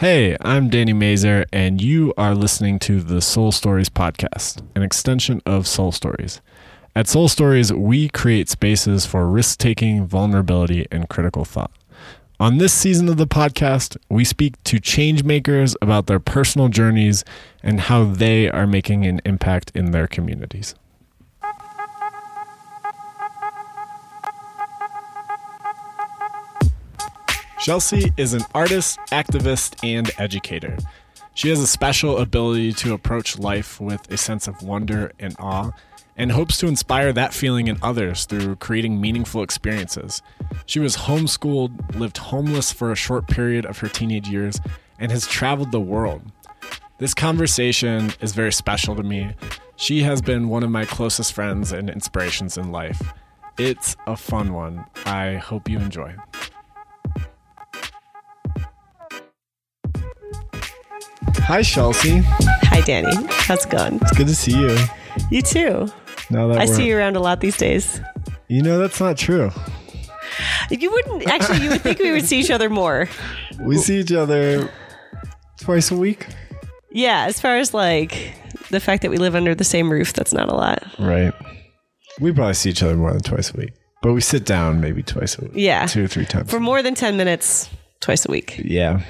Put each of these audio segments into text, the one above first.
Hey, I'm Danny Mazer, and you are listening to the Soul Stories podcast, an extension of Soul Stories. At Soul Stories, we create spaces for risk taking, vulnerability, and critical thought. On this season of the podcast, we speak to change makers about their personal journeys and how they are making an impact in their communities. Shelsea is an artist, activist, and educator. She has a special ability to approach life with a sense of wonder and awe, and hopes to inspire that feeling in others through creating meaningful experiences. She was homeschooled, lived homeless for a short period of her teenage years, and has traveled the world. This conversation is very special to me. She has been one of my closest friends and inspirations in life. It's a fun one. I hope you enjoy. Hi, Shelsea. Hi, Danny. How's it going? It's good to see you. You too. Now that I see you around a lot these days. You know that's not true. You wouldn't actually. You would think we would see each other more. We see each other twice a week. Yeah, as far as like the fact that we live under the same roof, that's not a lot. Right. We probably see each other more than twice a week, but we sit down maybe twice a week. Yeah. two or three times. For more than ten minutes, twice a week. yeah.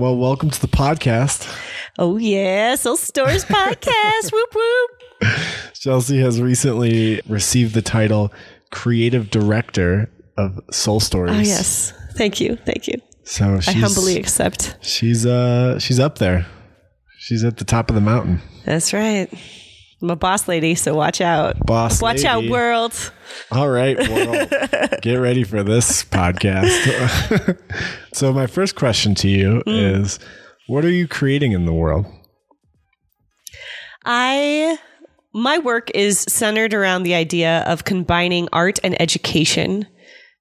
Well, welcome to the podcast. Oh yeah, Soul Stories podcast. whoop whoop. Shelsea has recently received the title Creative Director of Soul Stories. Oh yes, thank you, thank you. So I humbly accept. she's uh she's up there. She's at the top of the mountain. That's right. I'm a boss lady, so watch out. Boss Watch out, world. All right, well, get ready for this podcast. so, my first question to you Mm. is what are you creating in the world? I my work is centered around the idea of combining art and education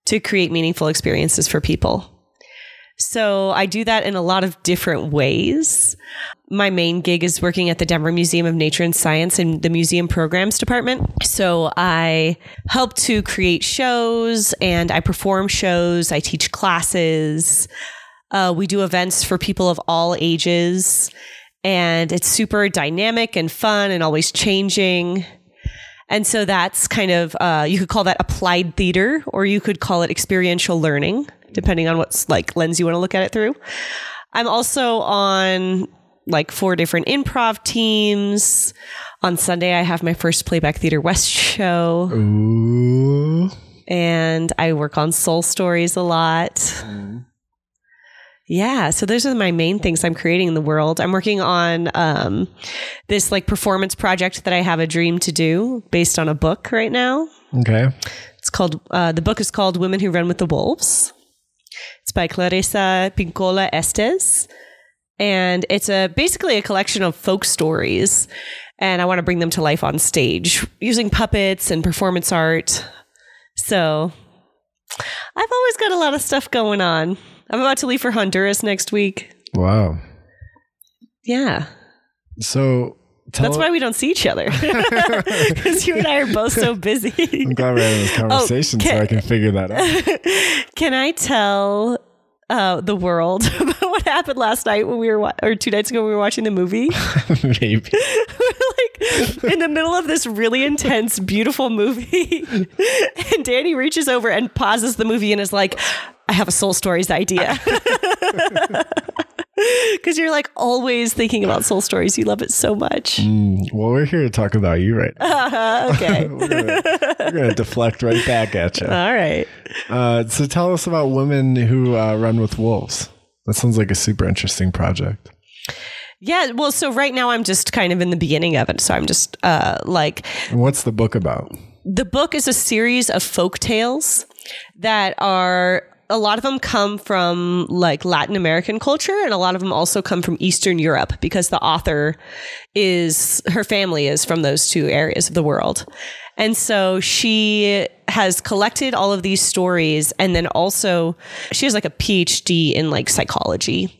to create meaningful experiences for people. So I do that in a lot of different ways. My main gig is working at the Denver Museum of Nature and Science in the museum programs department. So I help to create shows and I perform shows, I teach classes. Uh, we do events for people of all ages and it's super dynamic and fun and always changing. And so that's kind of, uh, you could call that applied theater or you could call it experiential learning, depending on what's like lens you want to look at it through. I'm also on like four different improv teams. On Sunday, I have my first Playback Theater West show Ooh. and I work on soul stories a lot. Yeah, so those are my main things I'm creating in the world. I'm working on um, this like performance project that I have a dream to do based on a book right now. Okay. It's called uh, the book is called Women Who Run with the Wolves. It's by Clarissa Pinkola Estés, and it's a basically a collection of folk stories, and I want to bring them to life on stage using puppets and performance art. So I've always got a lot of stuff going on. I'm about to leave for Honduras next week. Wow. Yeah. So, tell That's why we don't see each other. Because you and I are both so busy. I'm glad we're having this conversation so can- I can figure that out. Can I tell uh, the world about what happened last night when we were, wa- or two nights ago, when we were watching the movie? Maybe. like in the middle of this really intense, beautiful movie. and Danny reaches over and pauses the movie and is like, I have a Soul Stories idea. Because you're like always thinking about Soul Stories. You love it so much. Well, we're here to talk about you right now. Uh, okay. We're going to deflect right back at you. All right. Uh, so, tell us about women who uh, run with wolves. That sounds like a super interesting project. Yeah. Well, so right now I'm just kind of in the beginning of it. So I'm just uh, like, And what's the book about? the book is a series of folk tales that are a lot of them come from like Latin American culture and a lot of them also come from Eastern Europe because the author is her family is from those two areas of the world. And so she has collected all of these stories and then also she has like a PhD in like psychology.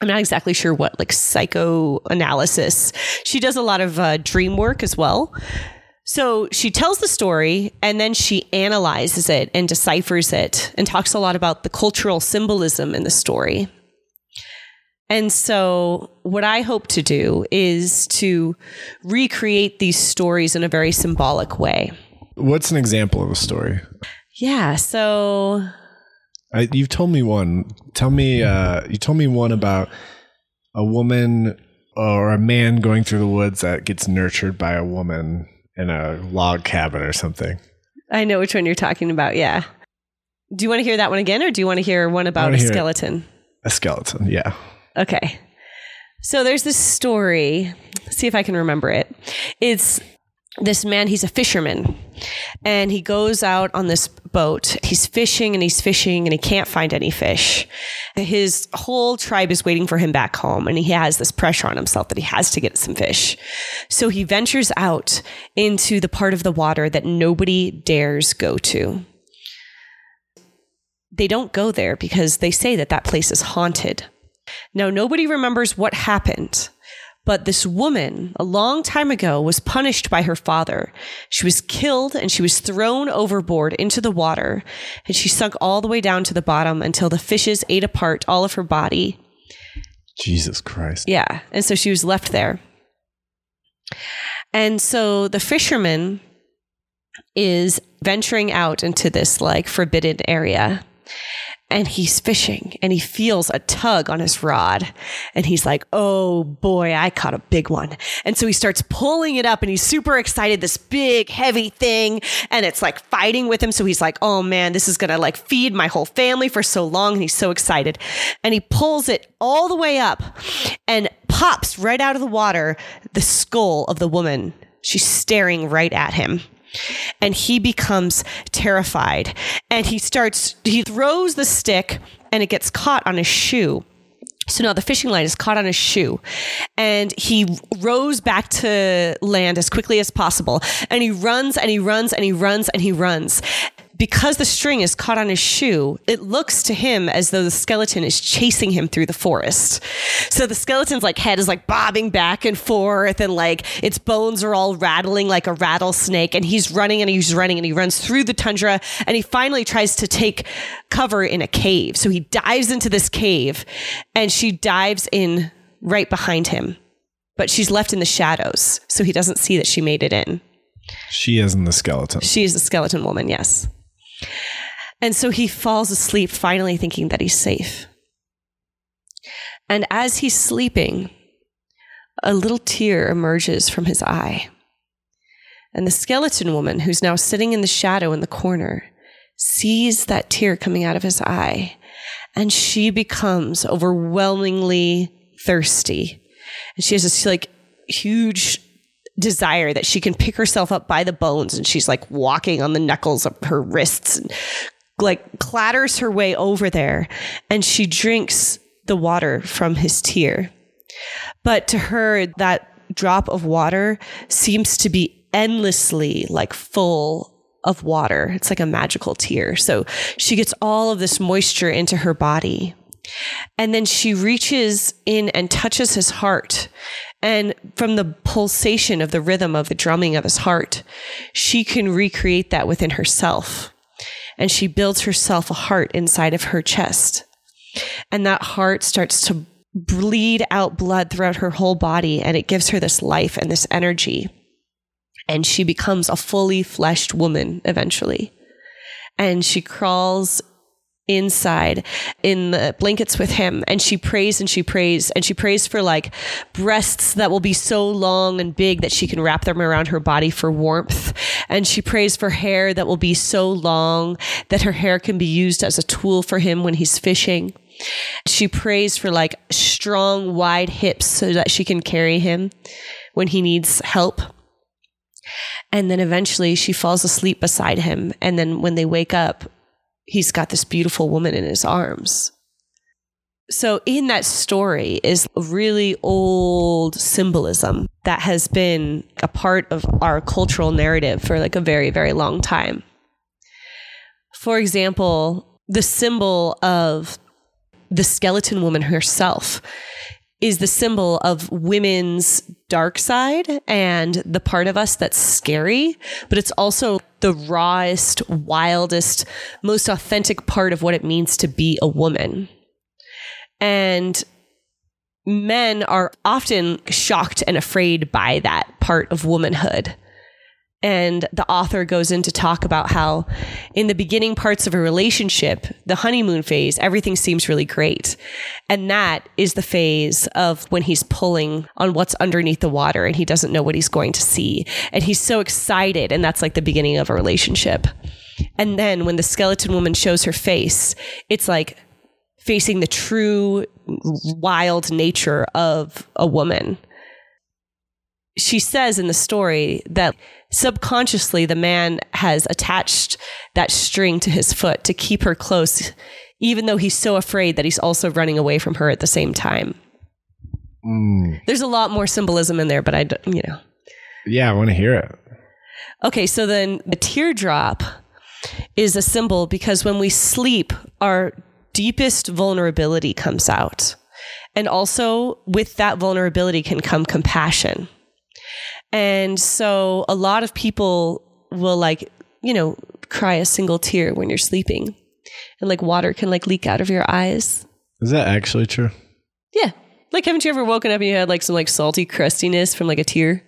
I'm not exactly sure what like psychoanalysis. She does a lot of uh, dream work as well. So she tells the story and then she analyzes it and deciphers it and talks a lot about the cultural symbolism in the story. And so, what I hope to do is to recreate these stories in a very symbolic way. What's an example of a story? Yeah. So, I, you've told me one. Tell me. Uh, you told me one about a woman or a man going through the woods that gets nurtured by a woman in a log cabin or something. I know which one you're talking about. Yeah. Do you want to hear that one again, or do you want to hear one about a hear it. skeleton? A skeleton. Yeah. Okay. So there's this story. See if I can remember it. It's this man, he's a fisherman, and he goes out on this boat. He's fishing and he's fishing and he can't find any fish. His whole tribe is waiting for him back home, and he has this pressure on himself that he has to get some fish. So he ventures out into the part of the water that nobody dares go to. They don't go there because they say that that place is haunted. Now, nobody remembers what happened, but this woman, a long time ago, was punished by her father. She was killed and she was thrown overboard into the water, and she sunk all the way down to the bottom until the fishes ate apart all of her body. Jesus Christ. Yeah. And so she was left there. And so the fisherman is venturing out into this like forbidden area and he's fishing and he feels a tug on his rod and he's like, Oh boy, I caught a big one. And so he starts pulling it up and he's super excited, this big heavy thing. And it's like fighting with him. So he's like, Oh man, this is going to like feed my whole family for so long. And he's so excited. And he pulls it all the way up and pops right out of the water the skull of the woman. She's staring right at him and he becomes terrified. And he starts he throws the stick and it gets caught on his shoe. So now the fishing line is caught on his shoe. And he rows back to land as quickly as possible. And he runs and he runs and he runs and he runs because the string is caught on his shoe, it looks to him as though the skeleton is chasing him through the forest. So the skeleton's like head is like bobbing back and forth and like its bones are all rattling like a rattlesnake and he's running and he's running and he runs through the tundra and he finally tries to take cover in a cave. So he dives into this cave and she dives in right behind him. But she's left in the shadows, so he doesn't see that she made it in. She is in the skeleton. She is the skeleton woman, yes. And so he falls asleep, finally thinking that he's safe. And as he's sleeping, a little tear emerges from his eye. And the skeleton woman, who's now sitting in the shadow in the corner, sees that tear coming out of his eye. And she becomes overwhelmingly thirsty. And she has this like huge desire that she can pick herself up by the bones and she's like walking on the knuckles of her wrists and like clatters her way over there and she drinks the water from his tear. But to her, that drop of water seems to be endlessly like full of water. It's like a magical tear. So she gets all of this moisture into her body. And then she reaches in and touches his heart. And from the pulsation of the rhythm of the drumming of his heart, she can recreate that within herself and she builds herself a heart inside of her chest. And that heart starts to bleed out blood throughout her whole body, and it gives her this life and this energy. And she becomes a fully fleshed woman eventually. And she crawls inside in the blankets with him. And she prays and she prays and she prays for like breasts that will be so long and big that she can wrap them around her body for warmth. And she prays for hair that will be so long that her hair can be used as a tool for him when he's fishing. She prays for like strong wide hips so that she can carry him when he needs help. And then eventually she falls asleep beside him. And then when they wake up he's got this beautiful woman in his arms. So, in that story is really old symbolism that has been a part of our cultural narrative for like a very, very long time. For example, the symbol of the skeleton woman herself is the symbol of women's dark side and the part of us that's scary, but it's also the rawest, wildest, most authentic part of what it means to be a woman. And men are often shocked and afraid by that part of womanhood. And the author goes in to talk about how, in the beginning parts of a relationship, the honeymoon phase, everything seems really great. And that is the phase of when he's pulling on what's underneath the water and he doesn't know what he's going to see. And he's so excited. And that's like the beginning of a relationship. And then when the skeleton woman shows her face, it's like facing the true wild nature of a woman. She says in the story that subconsciously the man has attached that string to his foot to keep her close, even though he's so afraid that he's also running away from her at the same time. Mm. There's a lot more symbolism in there, but I, don't- you know. Yeah, I want to hear it. Okay, so then the teardrop is a symbol because when we sleep, our deepest vulnerability comes out. And also, with that vulnerability can come compassion. And so, a lot of people will, like, you know, cry a single tear when you're sleeping. And like water can like leak out of your eyes. Is that actually true? Yeah. Like, haven't you ever woken up and you had like some like salty crustiness from like a tear?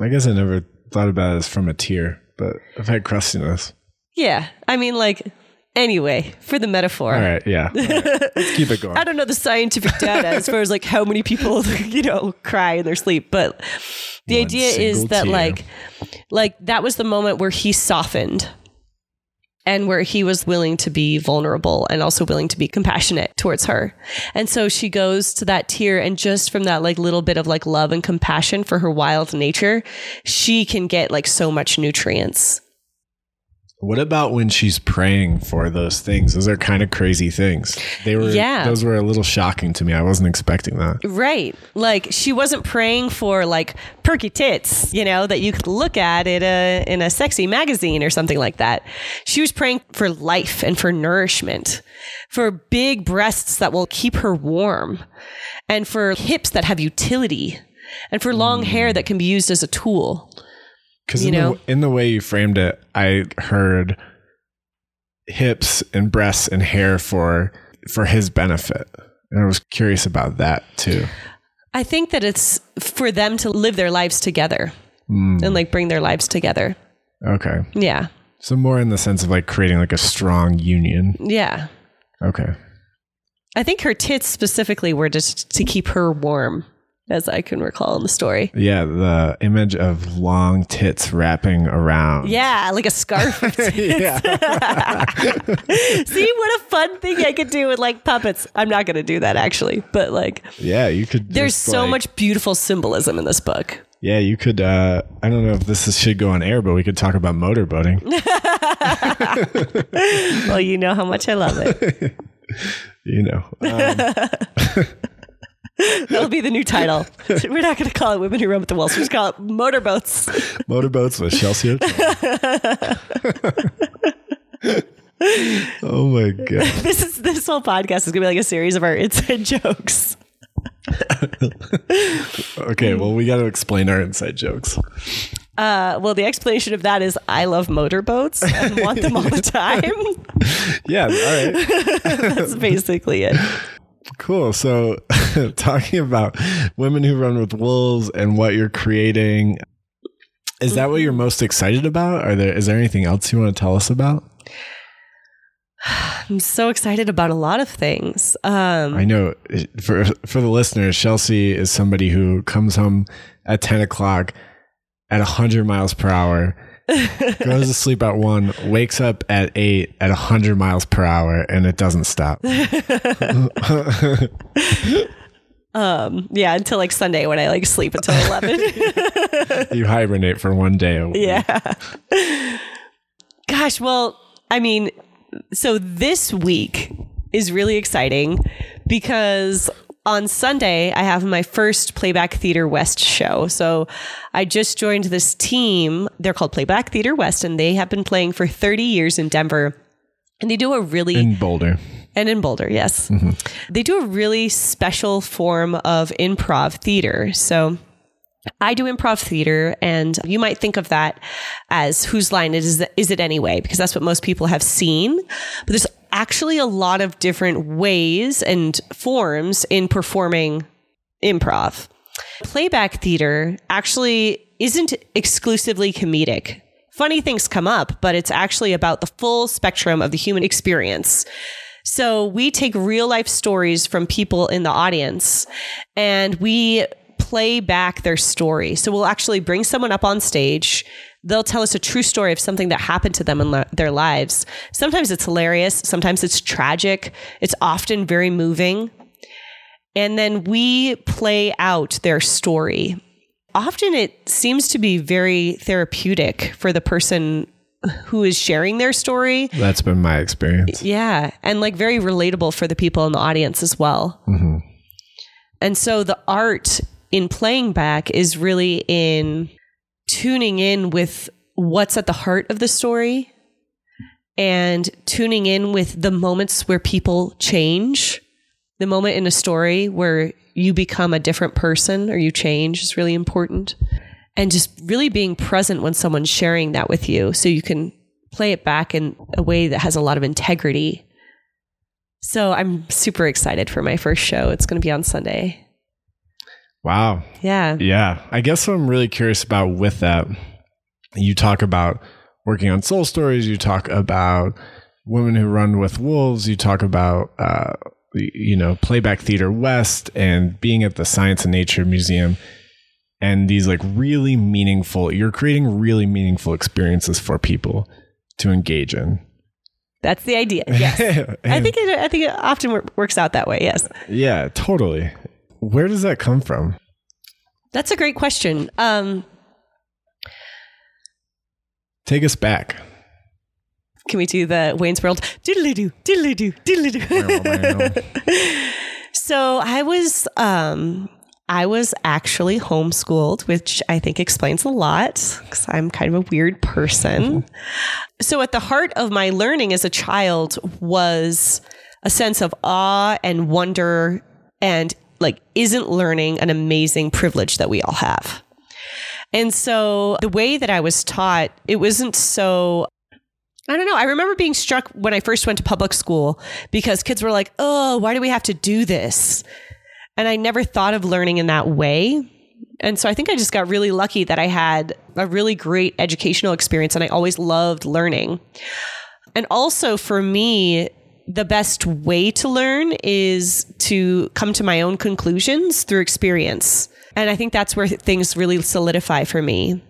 I guess I never thought about it as from a tear, but I've had crustiness. Yeah. I mean, like, anyway, for the metaphor. All right, yeah. All right. Let's keep it going. I don't know the scientific data as far as like how many people you know cry in their sleep, but the One idea is that tear. like like that was the moment where he softened and where he was willing to be vulnerable and also willing to be compassionate towards her. And so she goes to that tear and just from that like little bit of like love and compassion for her wild nature, she can get like so much nutrients. What about when she's praying for those things? Those are kind of crazy things. They were Yeah. those were a little shocking to me. I wasn't expecting that. Right. Like she wasn't praying for like perky tits, you know, that you could look at in a in a sexy magazine or something like that. She was praying for life and for nourishment, for big breasts that will keep her warm, and for hips that have utility, and for long hair that can be used as a tool. Because in, know? the, in the way you framed it, I heard hips and breasts and hair for for his benefit, and I was curious about that too. I think that it's for them to live their lives together Mm, and like bring their lives together. okay, Yeah. so more in the sense of like creating like a strong union. Yeah. Okay, I think her tits specifically were just to keep her warm, as I can recall in the story. yeah, the image of long tits wrapping around. Yeah, like a scarf. of tits. yeah. See what a fun thing I could do with like puppets. I'm not going to do that actually, but like Yeah, you could. there's just, so like- much beautiful symbolism in this book. Yeah, you could. Uh, I don't know if this is, should go on air, but we could talk about motorboating. Well, you know how much I love it. you know, um, That'll be the new title. We're not going to call it Women Who Run with the Wolves. We're just going to call it Motorboats. motorboats with Shelsea. Oh my god! This is this whole podcast is going to be like a series of our inside jokes. Okay, well, we got to explain our inside jokes. Uh, well, the explanation of that is I love motorboats and want them all the time. Yeah, all right, That's basically it. Cool. So, talking about women who run with wolves and what you're creating, is that what you're most excited about? Are there is there anything else you want to tell us about? I'm so excited about a lot of things. Um, I know for for the listeners, Shelsea is somebody who comes home at ten o'clock at hundred miles per hour, goes to sleep at one, wakes up at eight at hundred miles per hour, and it doesn't stop. um, yeah, until like Sunday when I like sleep until 11. you hibernate for one day. a week. yeah. Gosh, well, I mean, so this week is really exciting because on Sunday I have my first Playback Theater West show. So I just joined this team. They're called Playback Theater West and they have been playing for 30 years in Denver. And they do a really in Boulder. and in Boulder, yes. Mm-hmm. They do a really special form of improv theater. So I do improv theater, and you might think of that as whose line it is, is it anyway? Because that's what most people have seen. But there's actually a lot of different ways and forms in performing improv. Playback theater actually isn't exclusively comedic. Funny things come up, but it's actually about the full spectrum of the human experience. So we take real life stories from people in the audience and we play back their story. So we'll actually bring someone up on stage. They'll tell us a true story of something that happened to them in la- their lives. Sometimes it's hilarious, sometimes it's tragic, it's often very moving. And then we play out their story. Often it seems to be very therapeutic for the person who is sharing their story. That's been my experience. Yeah. And like very relatable for the people in the audience as well. Mm-hmm. And so the art in playing back is really in tuning in with what's at the heart of the story and tuning in with the moments where people change. The moment in a story where you become a different person or you change is really important. And just really being present when someone's sharing that with you so you can play it back in a way that has a lot of integrity. So I'm super excited for my first show. It's going to be on Sunday. Wow. Yeah. Yeah. I guess what I'm really curious about with that, you talk about working on soul stories, you talk about women who run with wolves, you talk about, uh, you know, Playback Theater West and being at the Science and Nature Museum and these like really meaningful, you're creating really meaningful experiences for people to engage in. That's the idea. Yes. I think it, I think it often works out that way. Yes. Yeah, totally. Where does that come from? That's a great question. Um, Take us back. Can we do the Wayne's World? Diddly doo, diddly doo, diddly doo. so I was, um, I was actually homeschooled, which I think explains a lot because I'm kind of a weird person. so at the heart of my learning as a child was a sense of awe and wonder and like isn't learning an amazing privilege that we all have. And so the way that I was taught, it wasn't so I don't know. I remember being struck when I first went to public school because kids were like, "Oh, why do we have to do this?" And I never thought of learning in that way. And so I think I just got really lucky that I had a really great educational experience and I always loved learning. And also for me, the best way to learn is to come to my own conclusions through experience. And I think that's where things really solidify for me.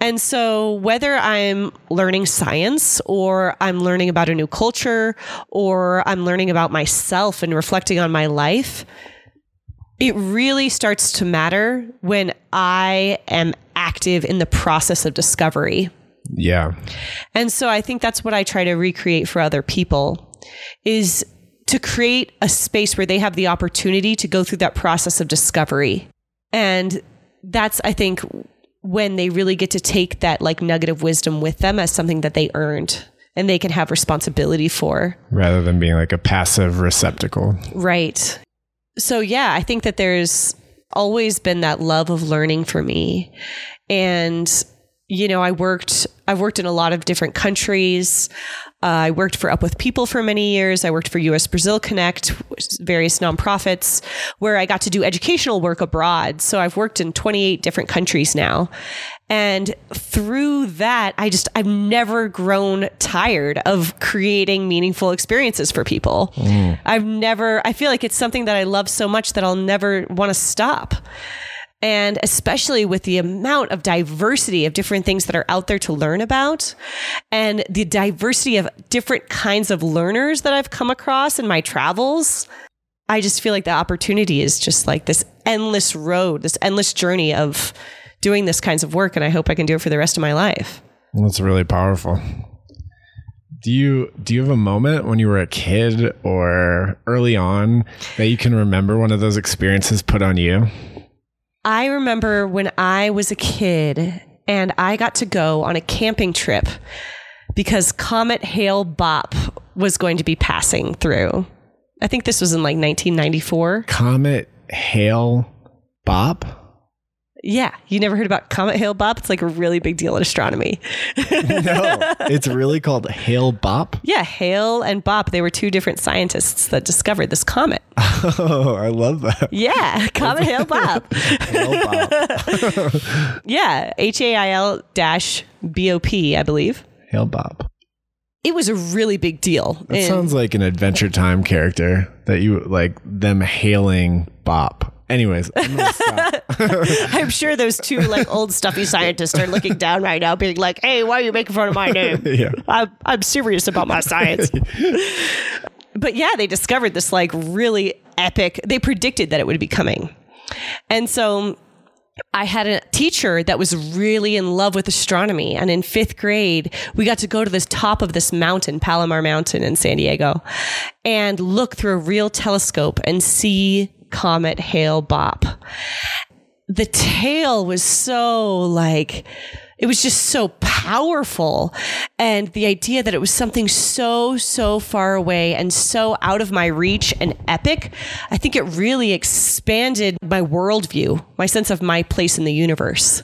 And so, whether I'm learning science or I'm learning about a new culture or I'm learning about myself and reflecting on my life, it really starts to matter when I am active in the process of discovery. Yeah. And so, I think that's what I try to recreate for other people is to create a space where they have the opportunity to go through that process of discovery. And that's, I think, when they really get to take that like nugget of wisdom with them as something that they earned and they can have responsibility for. Rather than being like a passive receptacle. Right. So, yeah, I think that there's always been that love of learning for me. And, you know, I worked, I've worked in a lot of different countries. Uh, I worked for Up With People for many years. I worked for US Brazil Connect, various nonprofits, where I got to do educational work abroad. So I've worked in 28 different countries now. And through that, I just, I've never grown tired of creating meaningful experiences for people. Mm. I've never, I feel like it's something that I love so much that I'll never want to stop. And especially with the amount of diversity of different things that are out there to learn about and the diversity of different kinds of learners that I've come across in my travels, I just feel like the opportunity is just like this endless road, this endless journey of doing this kinds of work. And I hope I can do it for the rest of my life. That's really powerful. Do you do you have a moment when you were a kid or early on that you can remember one of those experiences put on you? I remember when I was a kid and I got to go on a camping trip because Comet Hale Bopp was going to be passing through. I think this was in like 1994. Comet Hale Bopp? Yeah, you never heard about Comet Hale Bopp? It's like a really big deal in astronomy. no, it's really called Hale Bopp. Yeah, Hale and Bopp, they were two different scientists that discovered this comet. Oh, I love that. Yeah, Comet Hale Bopp. Hale Bopp. Yeah, H A I L dash B O P, I believe. Hale Bopp. It was a really big deal. That sounds like an Adventure Time character that you like them hailing Bop. Anyways, I'm gonna stop. I'm sure those two like old stuffy scientists are looking down right now, being like, "Hey, why are you making fun of my name? yeah. I'm I'm serious about my science." but yeah, they discovered this like really epic. They predicted that it would be coming, and so I had a teacher that was really in love with astronomy. And in fifth grade, we got to go to this top of this mountain, Palomar Mountain in San Diego, and look through a real telescope and see Comet Hale Bopp. The tail was so like, it was just so powerful. And the idea that it was something so, so far away and so out of my reach and epic, I think it really expanded my worldview, my sense of my place in the universe.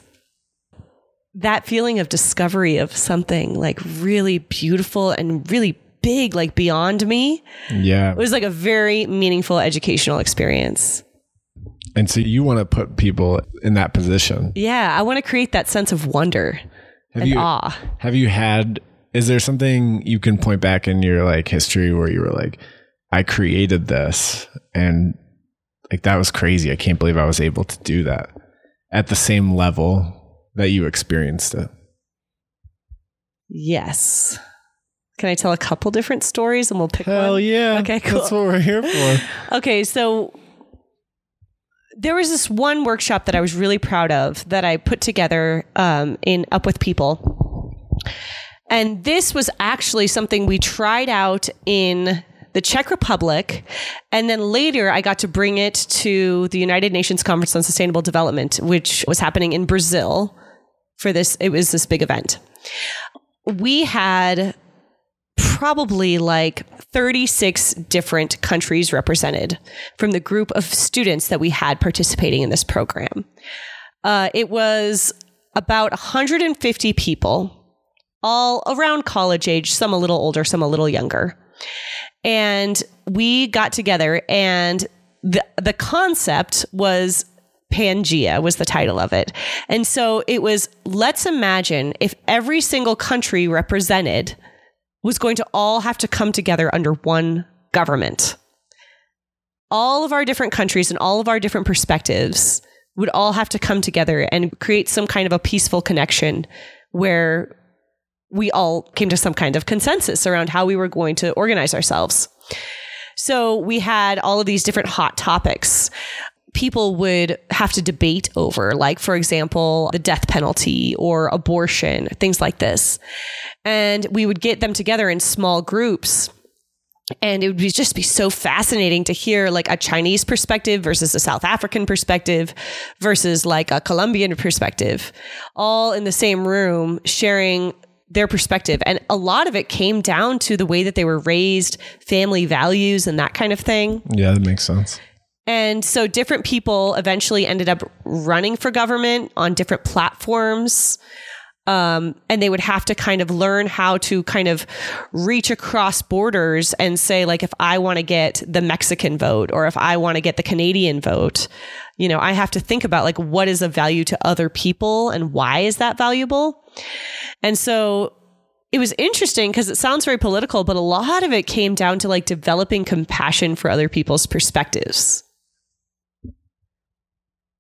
That feeling of discovery of something like really beautiful and really big, like beyond me, Yeah. it was like a very meaningful educational experience. And so you want to put people in that position. Yeah, I want to create that sense of wonder Have and you awe. have you had is there something you can point back in your like history where you were like I created this and like that was crazy. I can't believe I was able to do that at the same level that you experienced it. Yes. Can I tell a couple different stories and we'll pick Hell one? yeah. Okay, cool. That's what we're here for. Okay, so there was this one workshop that I was really proud of that I put together um, in Up with People. And this was actually something we tried out in the Czech Republic. And then later I got to bring it to the United Nations Conference on Sustainable Development, which was happening in Brazil for this. It was this big event. We had probably like 36 different countries represented from the group of students that we had participating in this program. Uh, it was about 150 people, all around college age, some a little older, some a little younger. And we got together, and the, the concept was Pangea was the title of it. And so it was let's imagine if every single country represented was going to all have to come together under one government. All of our different countries and all of our different perspectives would all have to come together and create some kind of a peaceful connection where we all came to some kind of consensus around how we were going to organize ourselves. So we had all of these different hot topics people would have to debate over, like, for example, the death penalty or abortion, things like this. And we would get them together in small groups. And it would be just be so fascinating to hear like a Chinese perspective versus a South African perspective versus like a Colombian perspective, all in the same room sharing their perspective. And a lot of it came down to the way that they were raised, family values, and that kind of thing. Yeah, that makes sense. And so different people eventually ended up running for government on different platforms. Um, and they would have to kind of learn how to kind of reach across borders and say, like, if I want to get the Mexican vote or if I want to get the Canadian vote, you know, I have to think about like what is of value to other people and why is that valuable? And so it was interesting because it sounds very political, but a lot of it came down to like developing compassion for other people's perspectives.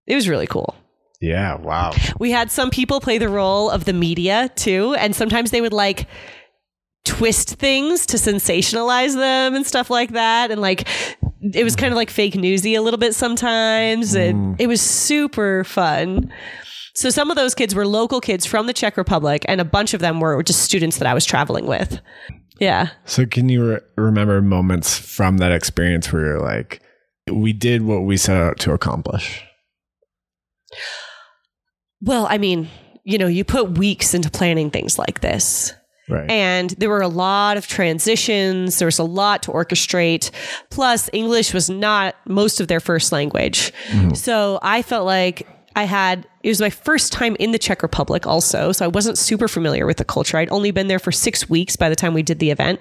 It was really cool. Yeah, wow. We had some people play the role of the media too, and sometimes they would like twist things to sensationalize them and stuff like that. And like it was kind of like fake newsy a little bit sometimes. And mm. it was super fun. So some of those kids were local kids from the Czech Republic, and a bunch of them were just students that I was traveling with. Yeah. So can you re- remember moments from that experience where you're like, we did what we set out to accomplish? Well, I mean, you know, you put weeks into planning things like this. Right. And there were a lot of transitions. There was a lot to orchestrate. Plus, English was not most of their first language. Mm-hmm. So I felt like I had, it was my first time in the Czech Republic also. So I wasn't super familiar with the culture. I'd only been there for six weeks by the time we did the event.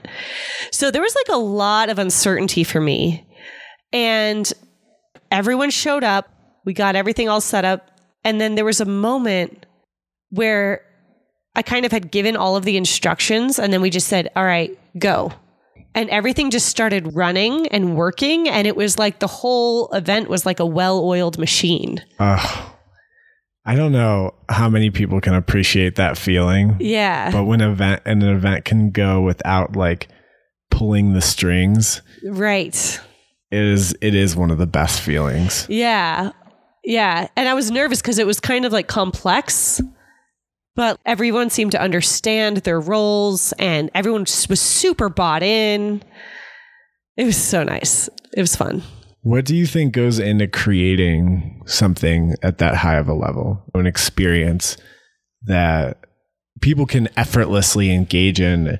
So there was like a lot of uncertainty for me. And everyone showed up. We got everything all set up. And then there was a moment where I kind of had given all of the instructions and then we just said, all right, go. And everything just started running and working. And it was like the whole event was like a well oiled machine. Uh, I don't know how many people can appreciate that feeling. Yeah. But when event and an event can go without like pulling the strings, right. It is it is one of the best feelings. Yeah. Yeah. And I was nervous because it was kind of like complex, but everyone seemed to understand their roles and everyone was super bought in. It was so nice. It was fun. What do you think goes into creating something at that high of a level, an experience that people can effortlessly engage in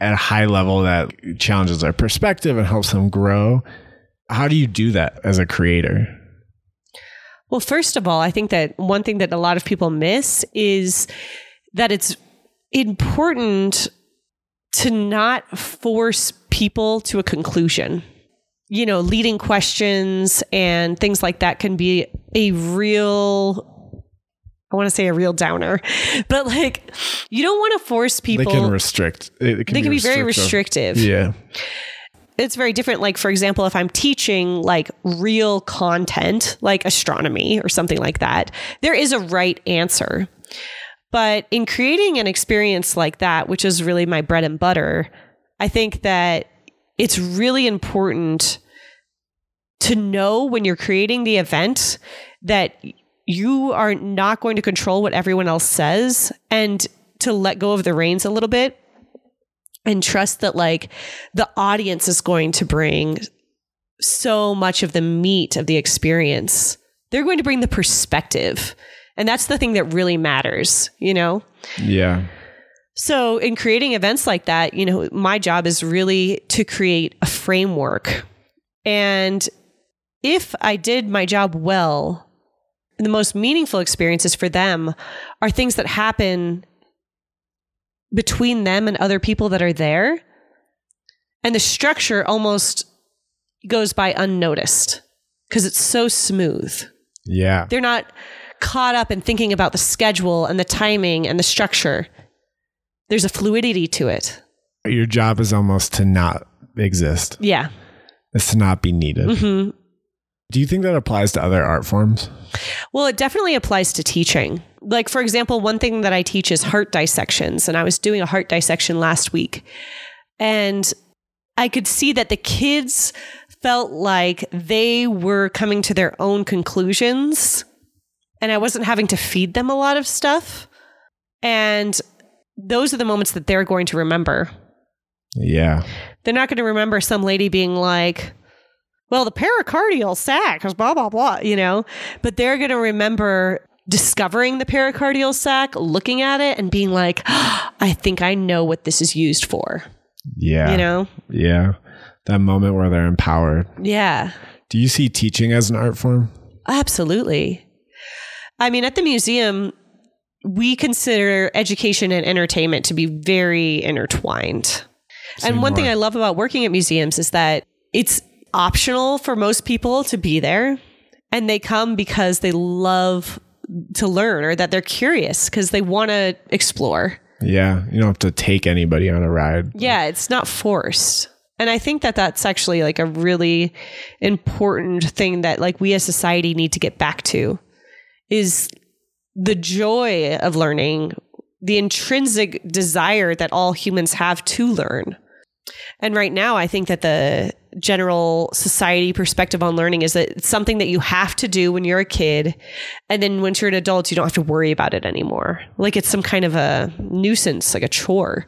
at a high level that challenges their perspective and helps them grow? How do you do that as a creator? Well, first of all, I think that one thing that a lot of people miss is that it's important to not force people to a conclusion you know, leading questions and things like that can be a real I want to say a real downer, but like you don't want to force people. They can restrict. Can they can be, be very restrictive. Yeah. It's very different. Like, for example, if I'm teaching like real content, like astronomy or something like that, there is a right answer. But in creating an experience like that, which is really my bread and butter, I think that it's really important to know when you're creating the event that you are not going to control what everyone else says and to let go of the reins a little bit and trust that like the audience is going to bring so much of the meat of the experience. They're going to bring the perspective. And that's the thing that really matters, you know? Yeah. So, in creating events like that, you know, my job is really to create a framework. And if I did my job well, the most meaningful experiences for them are things that happen between them and other people that are there. And the structure almost goes by unnoticed because it's so smooth. Yeah. They're not caught up in thinking about the schedule and the timing and the structure. There's a fluidity to it. Your job is almost to not exist. Yeah. It's to not be needed. Mm-hmm. Do you think that applies to other art forms? Well, it definitely applies to teaching. Like, for example, one thing that I teach is heart dissections, and I was doing a heart dissection last week. And I could see that the kids felt like they were coming to their own conclusions, and I wasn't having to feed them a lot of stuff. And those are the moments that they're going to remember. Yeah. They're not going to remember some lady being like, well, the pericardial sac is blah, blah, blah, you know, but they're going to remember discovering the pericardial sac, looking at it and being like, oh, I think I know what this is used for. Yeah. You know? Yeah. That moment where they're empowered. Yeah. Do you see teaching as an art form? Absolutely. I mean, at the museum, we consider education and entertainment to be very intertwined. Say and one more. thing I love about working at museums is that it's optional for most people to be there and they come because they love to learn or that they're curious because they want to explore. Yeah, you don't have to take anybody on a ride. Yeah, it's not forced. And I think that that's actually like a really important thing that like we as society need to get back to is the joy of learning, the intrinsic desire that all humans have to learn. And right now, I think that the general society perspective on learning is that it's something that you have to do when you're a kid. And then once you're an adult, you don't have to worry about it anymore. Like it's some kind of a nuisance, like a chore.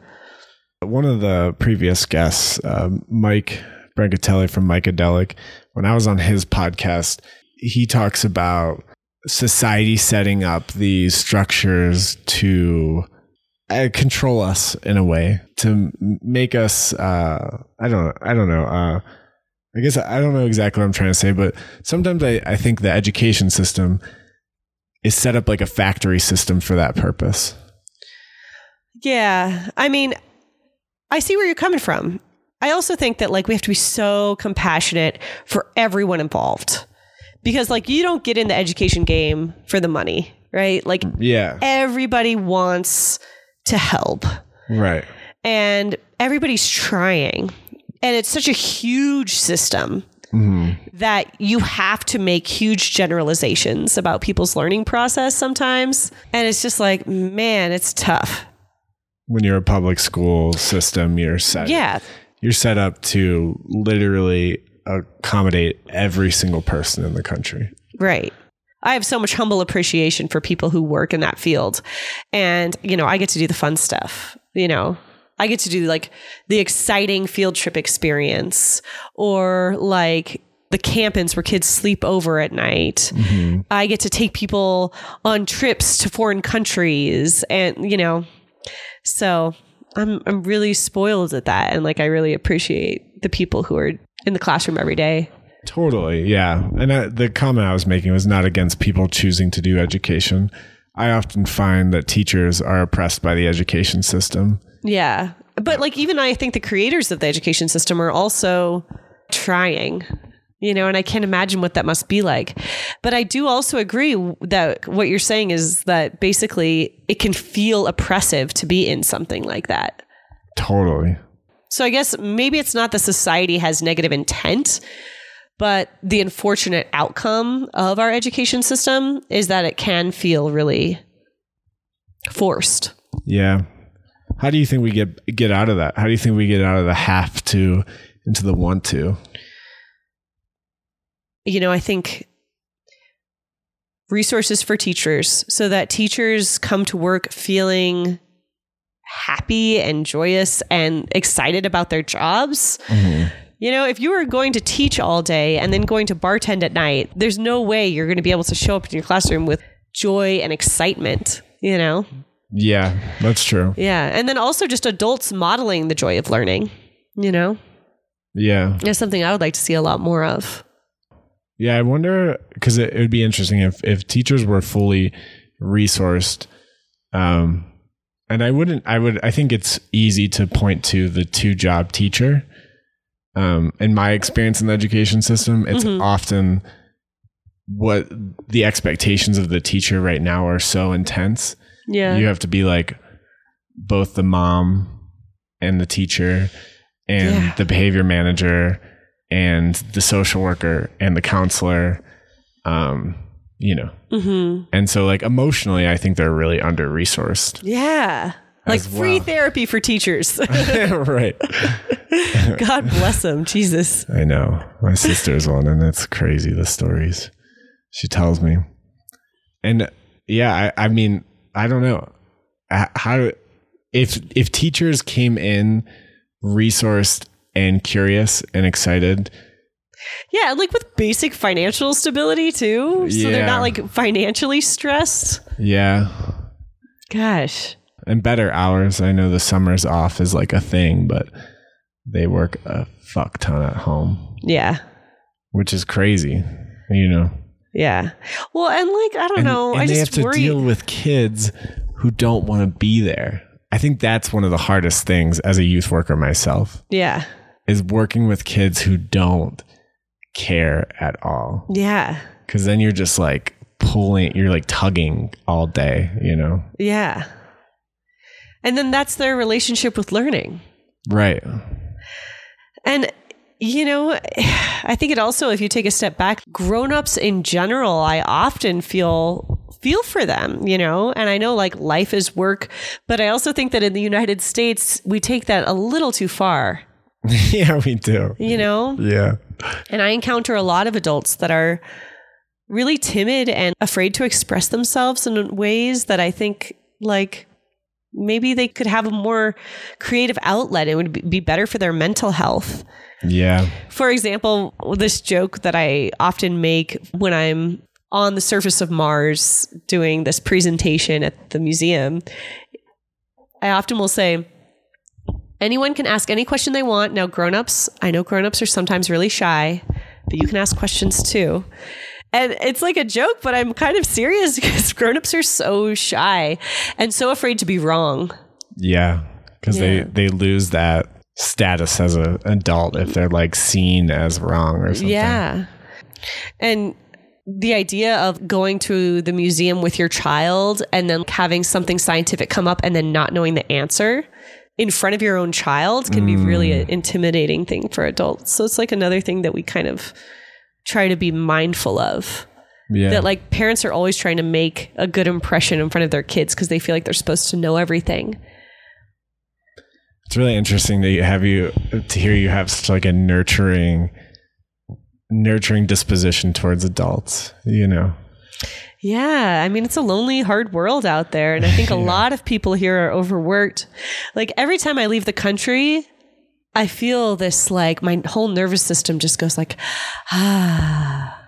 One of the previous guests, uh, Mike Brancatelli from Micadelic, when I was on his podcast, he talks about society setting up these structures to uh, control us in a way to make us uh, i don't i don't know uh, i guess i don't know exactly what i'm trying to say but sometimes i, I think the education system is set up like a factory system for that purpose. Yeah. I mean, I see where you're coming from. I also think that like we have to be so compassionate for everyone involved. Because like you don't get in the education game for the money, right? Like Yeah. everybody wants to help Right. and everybody's trying. And it's such a huge system mm-hmm. that you have to make huge generalizations about people's learning process sometimes. And it's just like, man, it's tough. When you're a public school system, you're set. Yeah. You're set up to literally accommodate every single person in the country. Right. I have so much humble appreciation for people who work in that field. And, you know, I get to do the fun stuff, you know. I get to do like the exciting field trip experience or like the campins where kids sleep over at night. Mm-hmm. I get to take people on trips to foreign countries and, you know, so I'm I'm really spoiled at that and like I really appreciate the people who are in the classroom every day. Totally. Yeah. And I, the comment I was making was not against people choosing to do education. I often find that teachers are oppressed by the education system. Yeah. But like even I think the creators of the education system are also trying. You know, and I can't imagine what that must be like. But I do also agree that what you're saying is that basically it can feel oppressive to be in something like that. Totally. So I guess maybe it's not that society has negative intent, but the unfortunate outcome of our education system is that it can feel really forced. Yeah. How do you think we get get out of that? How do you think we get out of the have to into the want to? you know, I think resources for teachers so that teachers come to work feeling happy and joyous and excited about their jobs. Mm-hmm. You know, if you were going to teach all day and then going to bartend at night, there's no way you're going to be able to show up in your classroom with joy and excitement, you know? Yeah, that's true. Yeah. And then also just adults modeling the joy of learning, you know? Yeah. That's something I would like to see a lot more of. Yeah, I wonder because it, it would be interesting if if teachers were fully resourced. Um, and I wouldn't. I would. I think it's easy to point to the two job teacher. Um, in my experience in the education system, it's often what the expectations of the teacher right now are so intense. Yeah. You have to be like both the mom and the teacher and Yeah. the behavior manager and the social worker and the counselor um you know hmm and so like emotionally i think they're really under resourced Yeah. Like As free well. therapy for teachers. right God bless them. Jesus. i know my sister's one and it's crazy the stories she tells me and yeah i, I mean i don't know how if if teachers came in resourced and curious and excited Yeah, like with basic financial stability too. So they're not like financially stressed. yeah Gosh. And better hours. I know the summers off is like a thing, but they work a fuck ton at home, Yeah. which is crazy, you know. Yeah. Well, and like, I don't And, know. and I they just have to worry. deal with kids who don't want to be there. I think that's one of the hardest things as a youth worker myself yeah. is working with kids who don't care at all. Yeah. Cause then you're just like pulling, you're like tugging all day, you know? Yeah. And then that's their relationship with learning. Right. And you know, I think it also if you take a step back, grown-ups in general, I often feel feel for them, you know? And I know like life is work, but I also think that in the United States, we take that a little too far, yeah, we do. you know? Yeah. And I encounter a lot of adults that are really timid and afraid to express themselves in ways that I think like maybe they could have a more creative outlet. It would be- be better for their mental health. Yeah. For example, this joke that I often make when I'm on the surface of Mars doing this presentation at the museum, I often will say, anyone can ask any question they want. Now, grown-ups, I know grown-ups are sometimes really shy, but you can ask questions too. And it's like a joke, but I'm kind of serious because grown-ups are so shy and so afraid to be wrong. Yeah, because Yeah. they they lose that status as an adult if they're like seen as wrong or something. Yeah. And the idea of going to the museum with your child and then having something scientific come up and then not knowing the answer in front of your own child can be really mm. an intimidating thing for adults. So it's like another thing that we kind of try to be mindful of. yeah. That like parents are always trying to make a good impression in front of their kids because they feel like they're supposed to know everything. It's really interesting to have you to hear you have such like a nurturing nurturing disposition towards adults, you know. Yeah, I mean it's a lonely, hard world out there, and I think a lot of people here are overworked. Like every time I leave the country, I feel this like my whole nervous system just goes like ah.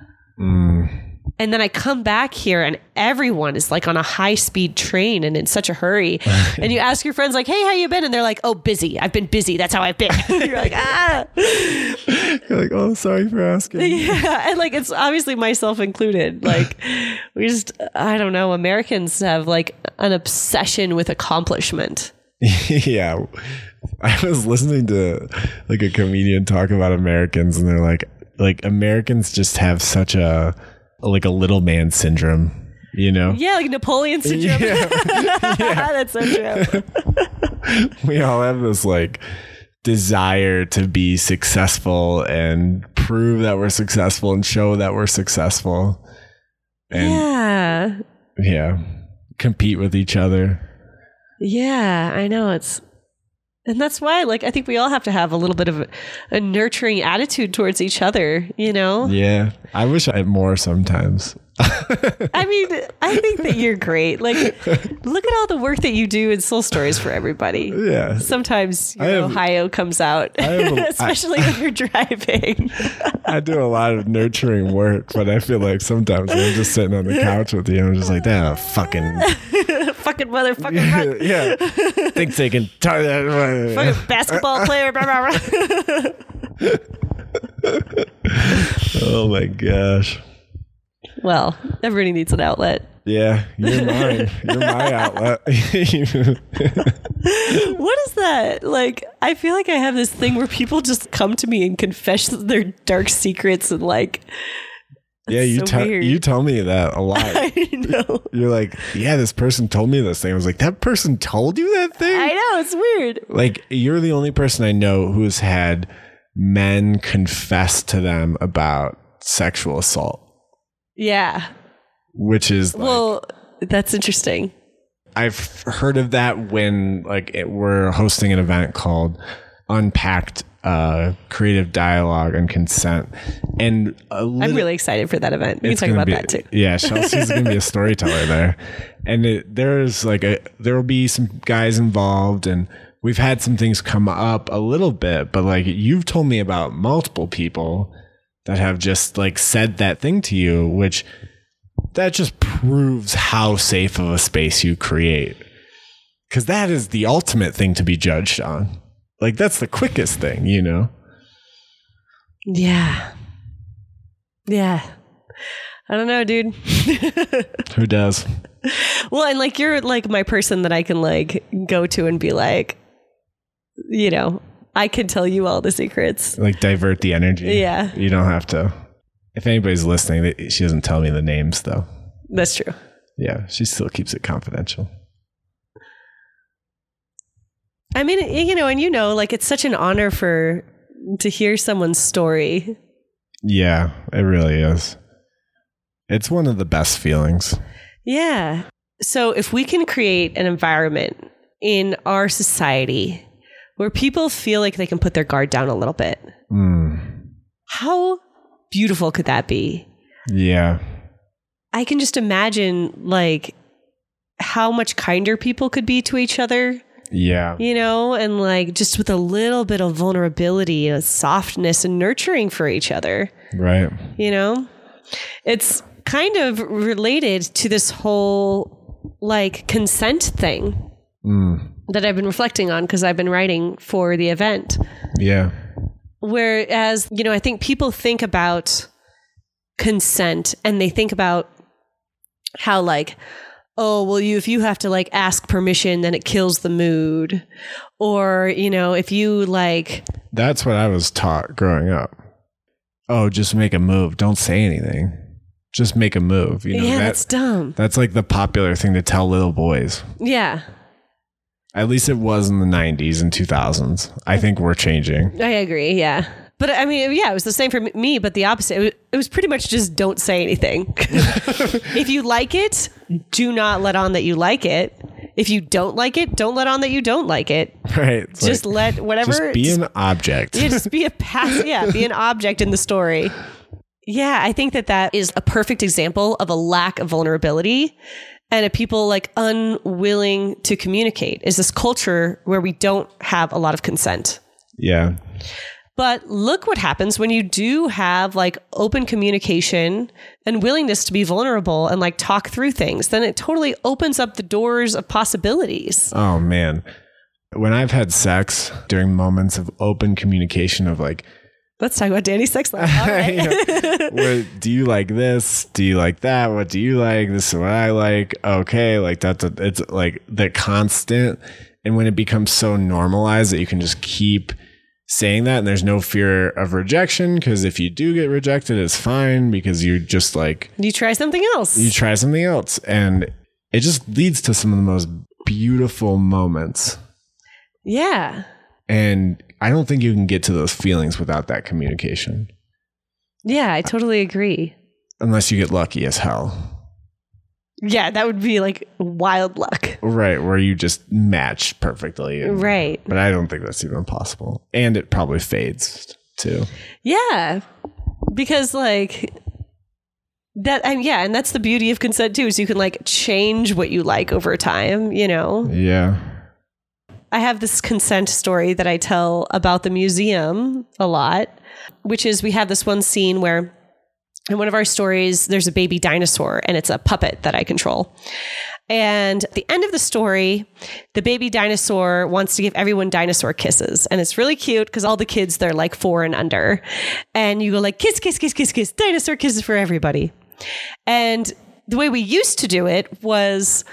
And then I come back here and everyone is like on a high speed train and in such a hurry. and you ask your friends like, "Hey, how you been?" and they're like, "Oh, busy. I've been busy. That's how I've been." You're like, "Ah." You're like, "Oh, sorry for asking." Yeah, and like it's obviously myself included. Like we just I don't know, Americans have like an obsession with accomplishment. yeah. I was listening to like a comedian talk about Americans and they're like like Americans just have such a like a little man syndrome, you know? Yeah, like Napoleon syndrome. Yeah, That's so true. we all have this like desire to be successful and prove that we're successful and show that we're successful and Yeah. yeah, compete with each other. Yeah, I know it's and that's why like I think we all have to have a little bit of a, a nurturing attitude towards each other, you know? Yeah, I wish I had more sometimes. I mean, I think that you're great. Like look at all the work that you do in Soul Stories for everybody. Yeah. Sometimes I have- Ohio comes out, a- I- especially when you're driving. I do a lot of nurturing work, but I feel like sometimes I'm just sitting on the couch with you, I'm just like, that fucking Fucking motherfucker, fuck- yeah, think they can tie that. fucking basketball player. Blah, blah, blah. Oh my gosh. Well, everybody needs an outlet. Yeah, you're mine. You're my outlet. What is that? Like, I feel like I have this thing where people just come to me and confess their dark secrets and like, yeah, you so tell you tell me that a lot. I know, You're like, yeah, this person told me this thing. I was like, that person told you that thing? I know, it's weird. like, you're the only person I know who's had men confess to them about sexual assault, Yeah. which is like, Well, that's interesting. I've heard of that when like it, we're hosting an event called Unpacked uh, Creative Dialogue and Consent, and I'm really excited for that event. We can talk about be- that too. Yeah, Shelsea's gonna be a storyteller there, and it, there's like a there will be some guys involved, and we've had some things come up a little bit, but like you've told me about multiple people that have just like said that thing to you, which that just proves how safe of a space you create, because that is the ultimate thing to be judged on. Like that's the quickest thing, you know. Yeah. Yeah. I don't know, dude. Who does? well, and like you're like my person that I can like go to and be like, you know, I can tell you all the secrets. like divert the energy. Yeah. You don't have to. If anybody's listening, she doesn't tell me the names though. That's true. Yeah, she still keeps it confidential. I mean, you know, and you know, like it's such an honor for to hear someone's story. Yeah, it really is. It's one of the best feelings. Yeah. So if we can create an environment in our society where people feel like they can put their guard down a little bit, Mm, how beautiful could that be? yeah, I can just imagine like how much kinder people could be to each other, yeah, you know, and like just with a little bit of vulnerability and softness and nurturing for each other, right. you know? It's kind of related to this whole like consent thing Mm, that I've been reflecting on because I've been writing for the event. yeah, Whereas, you know, I think people think about consent and they think about how like oh well you if you have to like ask permission then it kills the mood or you know if you like That's what I was taught growing up. Oh, just make a move. Don't say anything. Just make a move. You know, yeah that- that's dumb that's like the popular thing to tell little boys. yeah At least it was in the 90s and 2000s. I mm. think we're changing. i agree yeah but i mean yeah it was the same for me but the opposite it was, it was pretty much just don't say anything if you like it do not let on that you like it if you don't like it don't let on that you don't like it Right. It's just like, let whatever just be an object. yeah, just be a pass. Yeah, be an object in the story. Yeah, I think that that is a perfect example of a lack of vulnerability and a people like unwilling to communicate. Is this culture where we don't have a lot of consent? yeah. But look what happens when you do have like open communication and willingness to be vulnerable and like talk through things. Then it totally opens up the doors of possibilities. Oh man. When I've had sex during moments of open communication of like, Let's talk about Danny's sex life. Right. you know, what, do you like this? Do you like that? What do you like? This is what I like. Okay, like that's a, it's like the constant. And when it becomes so normalized that you can just keep saying that, and there's no fear of rejection, because if you do get rejected, it's fine because you're just like you try something else. you try something else, and it just leads to some of the most beautiful moments. yeah. And I don't think you can get to those feelings without that communication, Yeah, I totally agree. unless you get lucky as hell. Yeah, that would be like wild luck. Right, where you just match perfectly. and- Right. But I don't think that's even possible. And it probably fades too. Yeah. Because like that and yeah, and that's the beauty of consent too, is you can like change what you like over time, you know. Yeah. I have this consent story that I tell about the museum a lot, which is we have this one scene where in one of our stories, there's a baby dinosaur and it's a puppet that I control. And the end of the story, the baby dinosaur wants to give everyone dinosaur kisses. And it's really cute because all the kids, they're like four and under. And you go like, kiss, kiss, kiss, kiss, kiss, dinosaur kisses for everybody. And the way we used to do it was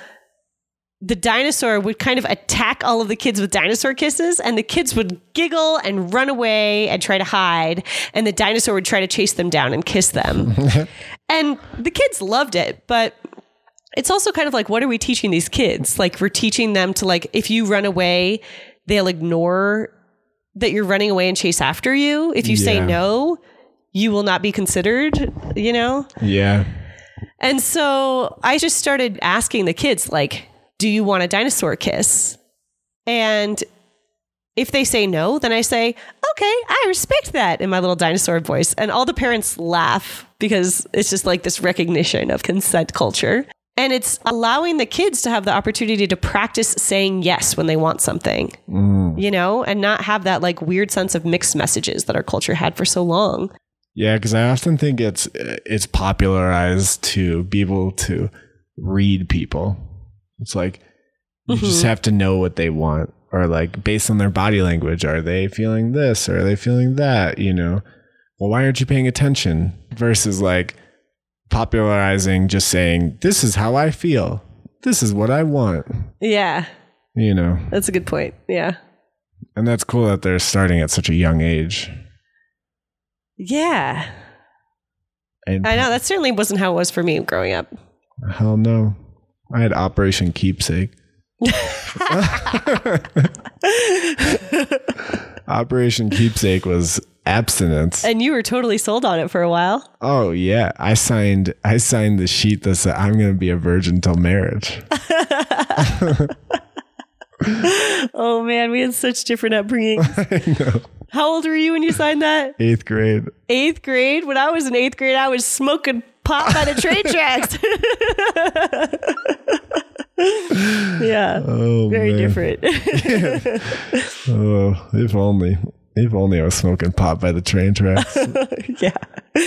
the dinosaur would kind of attack all of the kids with dinosaur kisses, and the kids would giggle and run away and try to hide, and the dinosaur would try to chase them down and kiss them. and the kids loved it, but it's also kind of like, what are we teaching these kids? Like, we're teaching them to, like, if you run away, they'll ignore that you're running away and chase after you. If you say no, you will not be considered, you know? Yeah. And so I just started asking the kids, like, do you want a dinosaur kiss? And if they say no, then I say, okay, I respect that in my little dinosaur voice. And all the parents laugh because it's just like this recognition of consent culture. And it's allowing the kids to have the opportunity to practice saying yes when they want something, mm. you know, and not have that like weird sense of mixed messages that our culture had for so long. Yeah, because I often think it's it's popularized to be able to read people. It's like you just mm-hmm. have to know what they want, or like based on their body language, are they feeling this or are they feeling that? You know, well, why aren't you paying attention? Versus like popularizing just saying, "This is how I feel. This is what I want." Yeah, You know, that's a good point. Yeah. and that's cool that they're starting at such a young age. Yeah. And I know that certainly wasn't how it was for me growing up. Hell no. I had Operation Keepsake. Operation Keepsake was abstinence. And you were totally sold on it for a while. Oh yeah, I signed I signed the sheet that said I'm going to be a virgin till marriage. Oh man, we had such different upbringings. How old were you when you signed that? 8th grade. Eighth grade. When I was in eighth grade, I was smoking pot by the train tracks. yeah, Oh very man. different. Oh, if only. If only I was smoking pot by the train tracks. yeah.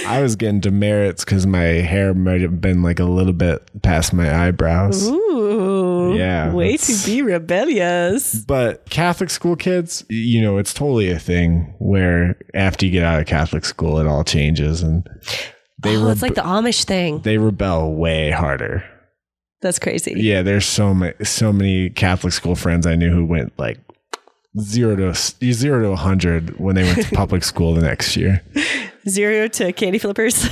I was getting demerits cuz my hair might have been like a little bit past my eyebrows. Ooh. Yeah, Way to be rebellious. But Catholic school kids, you know, it's totally a thing where after you get out of Catholic school, it all changes. And they oh, rebe- it's like the Amish thing. they rebel way harder. That's crazy. Yeah, there's so many so many Catholic school friends I knew who went like zero to zero to a hundred when they went to public school the next year. Zero to candy flippers,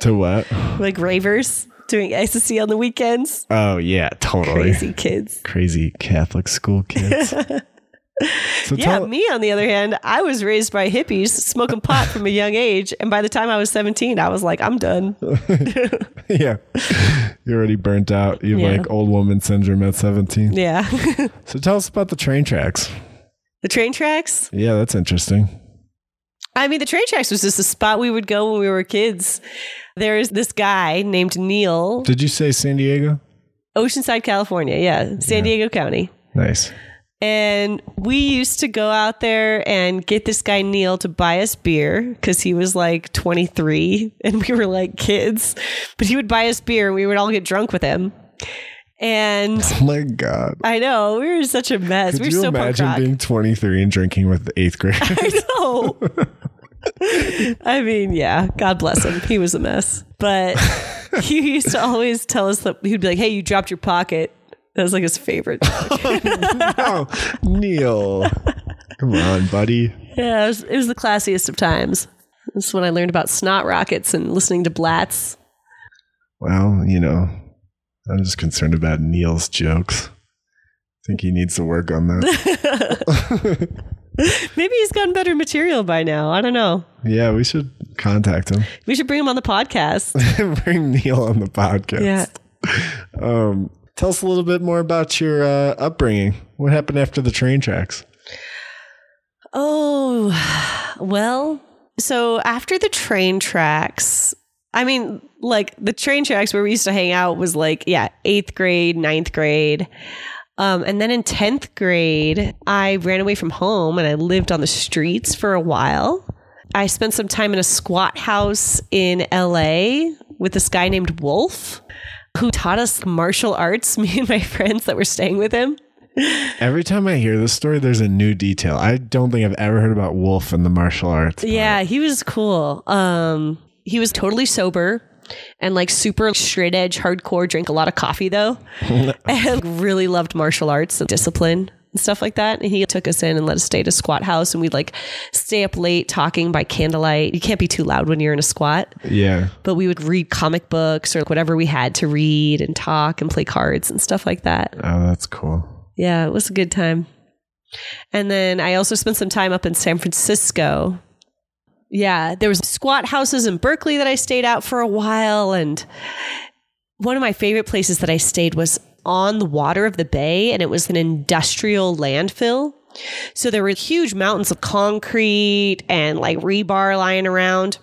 To what? like ravers doing ecstasy on the weekends. Oh yeah, totally Crazy kids. crazy Catholic school kids. so Yeah, tell, me on the other hand, I was raised by hippies smoking pot from a young age. And by the time I was 17, I was like, I'm done. yeah, you're already burnt out. You have Yeah. like old woman syndrome at 17. Yeah. So tell us about the train tracks. the train tracks. Yeah, that's interesting. I mean, the train tracks was just a spot we would go when we were kids. There's this guy named Neil, Did you say San Diego? Oceanside, California. Yeah, San Diego County. Nice. And we used to go out there and get this guy Neil to buy us beer because he was like 23 and we were like kids. But he would buy us beer and we would all get drunk with him. And Oh my god. I know we were such a mess. Could we were you so imagine being 23 and drinking with the eighth grade? I know. I mean, yeah, God bless him. He was a mess. But he used to always tell us that he'd be like, hey, you dropped your pocket. That was like his favorite. oh, Neil. Come on, buddy. yeah, it was, it was the classiest of times. This is when I learned about snot rockets and listening to Blatz. Well, you know, I'm just concerned about Neil's jokes. I think he needs to work on that. Maybe he's gotten better material by now. I don't know. yeah, we should contact him. We should bring him on the podcast. Bring Neil on the podcast. Yeah. Um, tell us a little bit more about your uh, upbringing. What happened after the train tracks? Oh, well, so after the train tracks, I mean, like the train tracks where we used to hang out was like, yeah, eighth grade, ninth grade. Um, and then in 10th grade, I ran away from home and I lived on the streets for a while. I spent some time in a squat house in LA with this guy named Wolf who taught us martial arts, me and my friends that were staying with him. Every time I hear this story, there's a new detail. I don't think I've ever heard about Wolf and the martial arts. Yeah, he was cool. Um, he was totally sober and like super straight edge, hardcore. Drank a lot of coffee though, and really loved martial arts and discipline stuff like that. And he took us in and let us stay at a squat house, and we'd like stay up late talking by candlelight. You can't be too loud when you're in a squat, Yeah. but we would read comic books or whatever we had to read and talk and play cards and stuff like that. Oh, that's cool. Yeah, it was a good time. And then I also spent some time up in San Francisco. Yeah, there was squat houses in Berkeley that I stayed out for a while and one of my favorite places that I stayed was on the water of the bay and it was an industrial landfill. So there were huge mountains of concrete and like rebar lying around.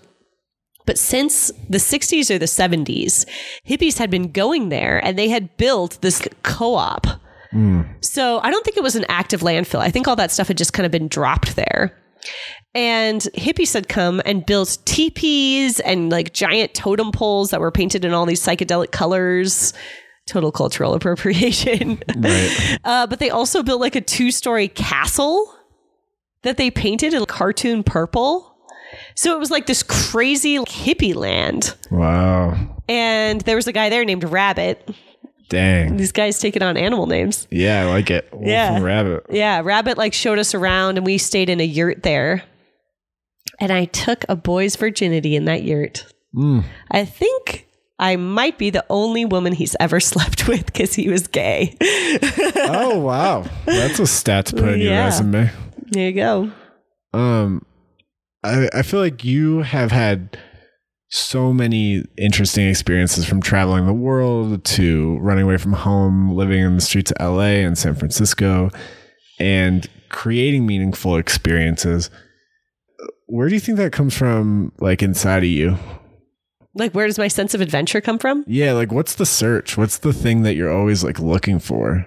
But since the 60s or the 70s, hippies had been going there and they had built this co op. Hmm. So I don't think it was an active landfill. I think all that stuff had just kind of been dropped there. And hippies had come and built teepees and like giant totem poles that were painted in all these psychedelic colors. Total cultural appropriation. Right. Uh, but they also built like a two story castle that they painted in cartoon purple. So it was like this crazy hippie land. wow. And there was a guy there named Rabbit. Dang. These guys taking on animal names. Yeah, I like it. Wolf Yeah. Rabbit. Yeah, Rabbit like showed us around and we stayed in a yurt there. And I took a boy's virginity in that yurt. Mm. I think I might be the only woman he's ever slept with because he was gay. Oh wow, that's a stat to put on your resume. there you go. Um, I I feel like you have had so many interesting experiences from traveling the world to running away from home, living in the streets of LA and San Francisco, and creating meaningful experiences. Where do you think that comes from, like inside of you? Like, where does my sense of adventure come from? Yeah, like what's the search? What's the thing that you're always like looking for?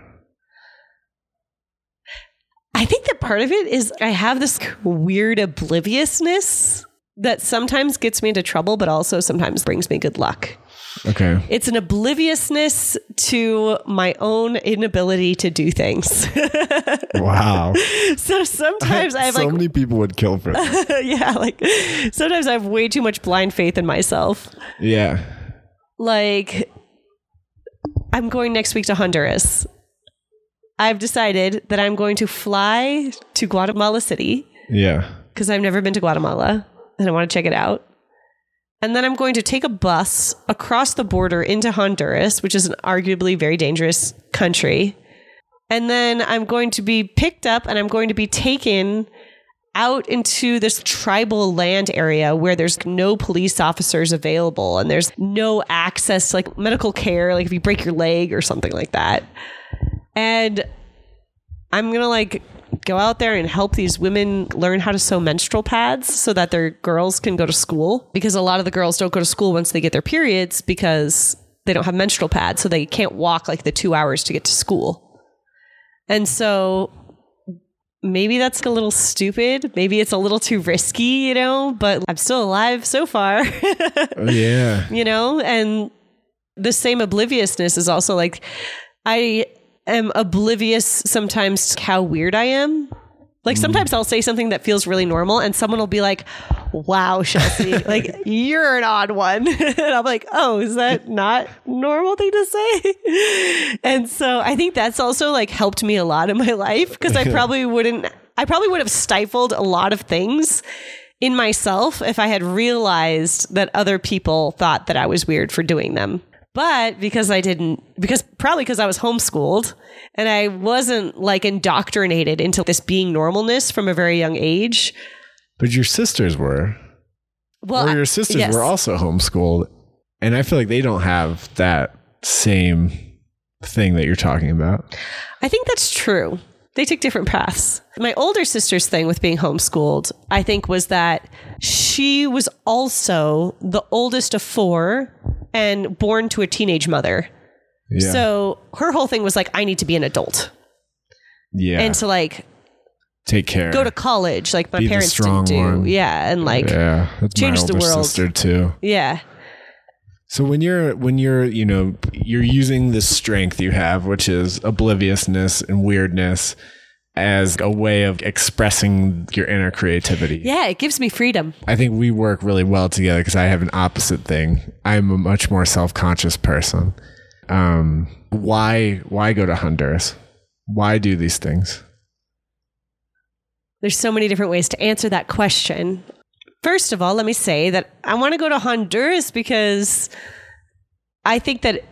I think that part of it is I have this weird obliviousness that sometimes gets me into trouble, but also sometimes brings me good luck. Okay. It's an obliviousness to my own inability to do things. Wow. so sometimes I have so like many people would kill for that. yeah, like sometimes I have way too much blind faith in myself. yeah. Like I'm going next week to Honduras. I've decided that I'm going to fly to Guatemala City Yeah. because I've never been to Guatemala and I want to check it out. And then I'm going to take a bus across the border into Honduras, which is an arguably very dangerous country. And then I'm going to be picked up and I'm going to be taken out into this tribal land area where there's no police officers available and there's no access to like medical care, like if you break your leg or something like that. And I'm gonna like go out there and help these women learn how to sew menstrual pads so that their girls can go to school. Because a lot of the girls don't go to school once they get their periods because they don't have menstrual pads so they can't walk like the two hours to get to school. And so maybe that's a little stupid. Maybe it's a little too risky you know but i'm still alive so far. Oh, yeah. you know and the same obliviousness is also like i am oblivious sometimes to how weird i am. Like hmm. sometimes i'll say something that feels really normal and someone will be like wow Shelsea like you're an odd one. And i'm like oh is that not normal thing to say? And so i think that's also like helped me a lot in my life because i probably wouldn't i probably would have stifled a lot of things in myself if I had realized that other people thought that I was weird for doing them. But because I didn't, because probably because I was homeschooled and I wasn't like indoctrinated into this being normalness from a very young age. But your sisters were. Well, or your sisters yes. were also homeschooled. And I feel like they don't have that same thing that you're talking about. I think that's true. They took different paths. My older sister's thing with being homeschooled, I think, was that she was also the oldest of four and born to a teenage mother. Yeah. So her whole thing was like, I need to be an adult yeah. and to like take care. go to college, like my Be parents didn't do. one. Yeah, and like, yeah. change my the older world. sister too. yeah, So when you're when you're you know you're using this strength you have, which is obliviousness and weirdness, as a way of expressing your inner creativity. Yeah, it gives me freedom. I think we work really well together because I have an opposite thing. I'm a much more self conscious person. Um, why why go to Honduras? Why do these things? There's so many different ways to answer that question. First of all, let me say that I want to go to Honduras because I think that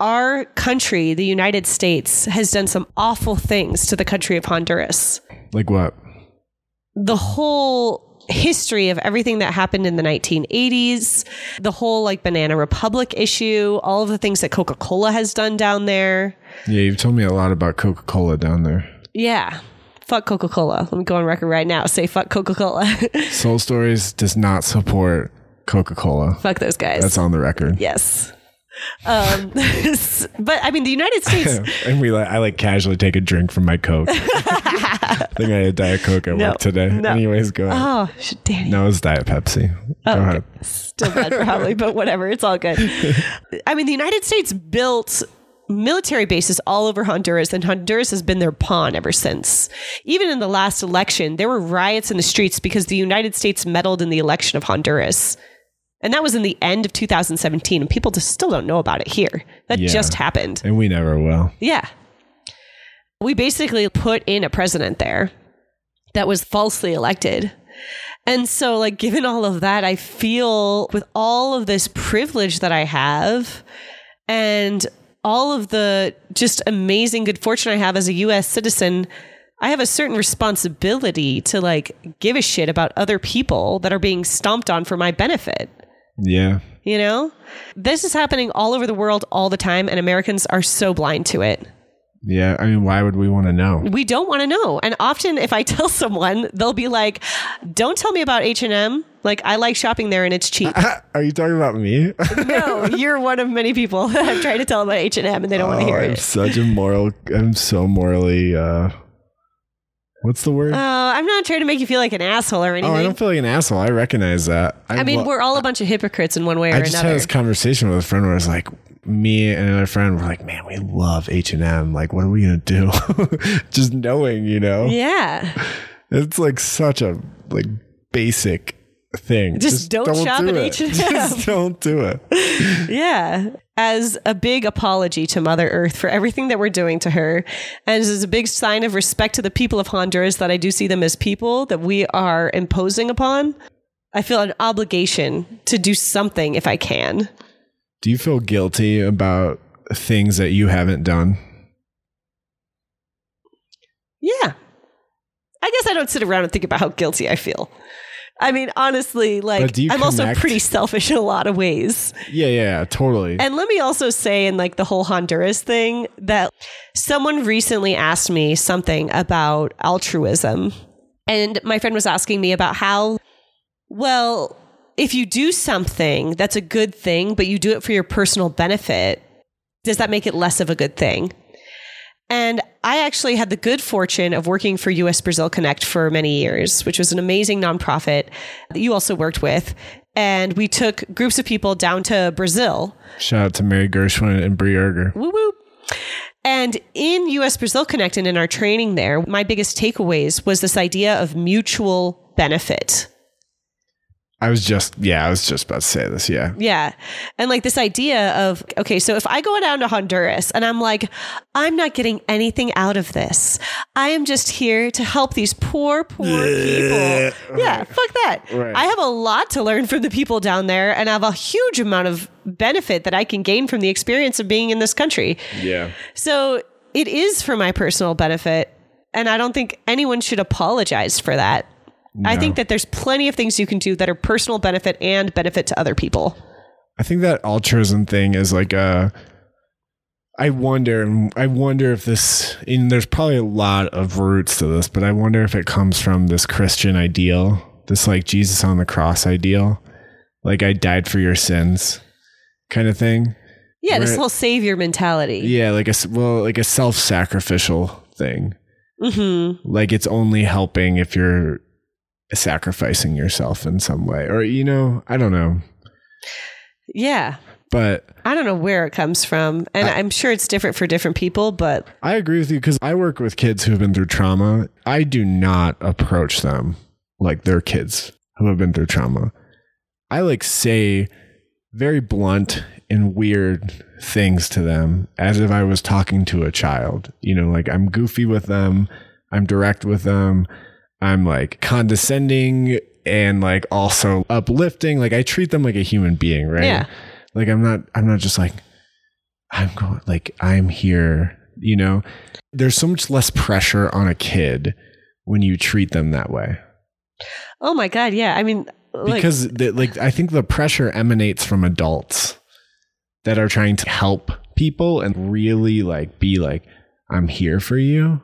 our country, the United States, has done some awful things to the country of Honduras. Like what? the whole history of everything that happened in the 1980s, the whole like banana republic issue, all of the things that Coca-Cola has done down there. Yeah, you've told me a lot about Coca Cola down there. Yeah. Fuck Coca-Cola. Let me go on record right now. Say fuck Coca-Cola. Soul Stories does not support Coca Cola. fuck those guys. That's on the record. yes. Um, but I mean, the United States. and we like I like casually take a drink from my Coke. I think I had Diet Coke at No, work today. no. Anyways, go ahead. Oh, no, it's Diet Pepsi. Go Oh, ahead. Still bad, probably, but whatever. It's all good. I mean, the United States built military bases all over Honduras, and Honduras has been their pawn ever since. Even in the last election, there were riots in the streets because the United States meddled in the election of Honduras. And that was in the end of 2017, and people just still don't know about it here. That Yeah. just happened. And we never will. Yeah. We basically put in a president there that was falsely elected. And so, like, given all of that, I feel with all of this privilege that I have and all of the just amazing good fortune I have as a US citizen, I have a certain responsibility to like give a shit about other people that are being stomped on for my benefit. Yeah. You know, this is happening all over the world all the time, and Americans are so blind to it. Yeah. I mean, why would we want to know? We don't want to know. And often, if I tell someone, they'll be like, "Don't tell me about H and M. Like, I like shopping there, and it's cheap." Are you talking about me? no, you're one of many people I've tried to tell them about H and M, and they don't want to Oh, hear I'm it. such a moral. I'm so morally. uh What's the word? Uh, I'm not trying to make you feel like an asshole or anything. oh, I don't feel like an asshole. I recognize that. I mean, lo- we're all a bunch of hypocrites in one way or I just another. had this conversation with a friend where I was like me and another friend were like, "Man, we love H and M. Like, what are we gonna do?" just knowing, you know, yeah. it's like such a like basic thing. Just don't shop do at. H&M. Just don't do it. Yeah. As a big apology to Mother Earth for everything that we're doing to her. And as a big sign of respect to the people of Honduras that I do see them as people that we are imposing upon, I feel an obligation to do something if I can. Do you feel guilty about things that you haven't done? Yeah. I guess I don't sit around and think about how guilty I feel. I mean, honestly, like I'm also pretty selfish in a lot of ways. Yeah, yeah, yeah, totally. And let me also say, in like the whole Honduras thing, that someone recently asked me something about altruism. And my friend was asking me about how, well, if you do something that's a good thing, but you do it for your personal benefit, does that make it less of a good thing? And I actually had the good fortune of working for US Brazil Connect for many years, which was an amazing nonprofit that you also worked with. And we took groups of people down to Brazil Shout out to Mary Gershwin and Brie Erger. Woo woo. And in US Brazil Connect and in our training there, my biggest takeaways was this idea of mutual benefit. I was just, yeah, I was just about to say this. Yeah. Yeah. And like this idea of, okay, so if I go down to Honduras and I'm like, I'm not getting anything out of this, I am just here to help these poor, poor people. Yeah, fuck that. Right. I have a lot to learn from the people down there and I have a huge amount of benefit that I can gain from the experience of being in this country. Yeah. So it is for my personal benefit. And I don't think anyone should apologize for that. I think that there's plenty of things you can do that are personal benefit and benefit to other people. I think that altruism thing is like a. I wonder. And I wonder if this. And there's probably a lot of roots to this, but I wonder if it comes from this Christian ideal, this like Jesus on the cross ideal, like I died for your sins, kind of thing. Yeah, this Right. whole savior mentality. Yeah, like a, well, like a self-sacrificial thing. hmm Like it's only helping if you're sacrificing yourself in some way, or you know, I don't know, Yeah. but I don't know where it comes from. And I, am sure it's different for different people, but I agree with you because I work with kids who have been through trauma. I do not approach them like they're kids who have been through trauma. I like say very blunt and weird things to them as if I was talking to a child. You know, like I'm goofy with them, I'm direct with them, I'm like condescending and like also uplifting. Like I treat them like a human being, right? Yeah. Like I'm not I'm not just like I'm going like I'm here, you know. There's so much less pressure on a kid when you treat them that way. oh my God. Yeah. I mean, like, Because the, like I think the pressure emanates from adults that are trying to help people and really like be like I'm here for you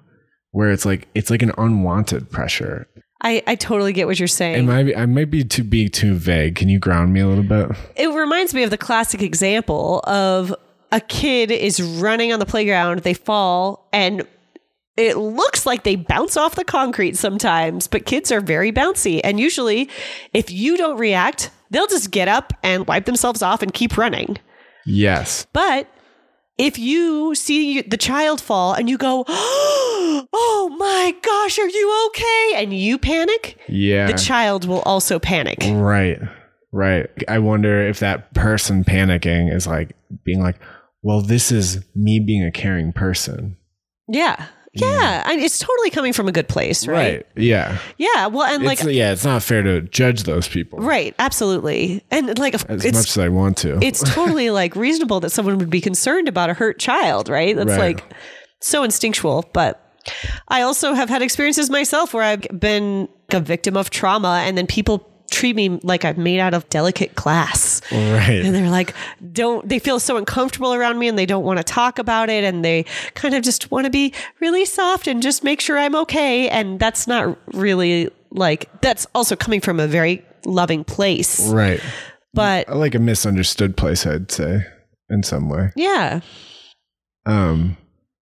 where it's like it's like an unwanted pressure. I, I totally get what you're saying. Am I I might be too being too vague. Can you ground me a little bit? it reminds me of the classic example of a kid is running on the playground, they fall, and it looks like they bounce off the concrete sometimes, but kids are very bouncy. And usually, if you don't react, they'll just get up and wipe themselves off and keep running. Yes. But if you see the child fall and you go, oh my gosh, are you okay? And you panic, Yeah. the child will also panic. Right. Right. I wonder if that person panicking is like being like, well, this is me being a caring person. Yeah. Yeah. Mm. And it's totally coming from a good place, right? Right. Yeah. Yeah. Well, and like, it's, yeah, it's not fair to judge those people right. Absolutely. And like, as it's, much as I want to. it's totally like reasonable that someone would be concerned about a hurt child, right? That's Right. like so instinctual. But I also have had experiences myself where I've been a victim of trauma and then people treat me like I'm made out of delicate glass. And they're like, don't, they feel so uncomfortable around me and they don't want to talk about it. And they kind of just want to be really soft and just make sure I'm okay. And that's not really like, that's also coming from a very loving place. Right. But I like a misunderstood place, I'd say, in some way. yeah, Um,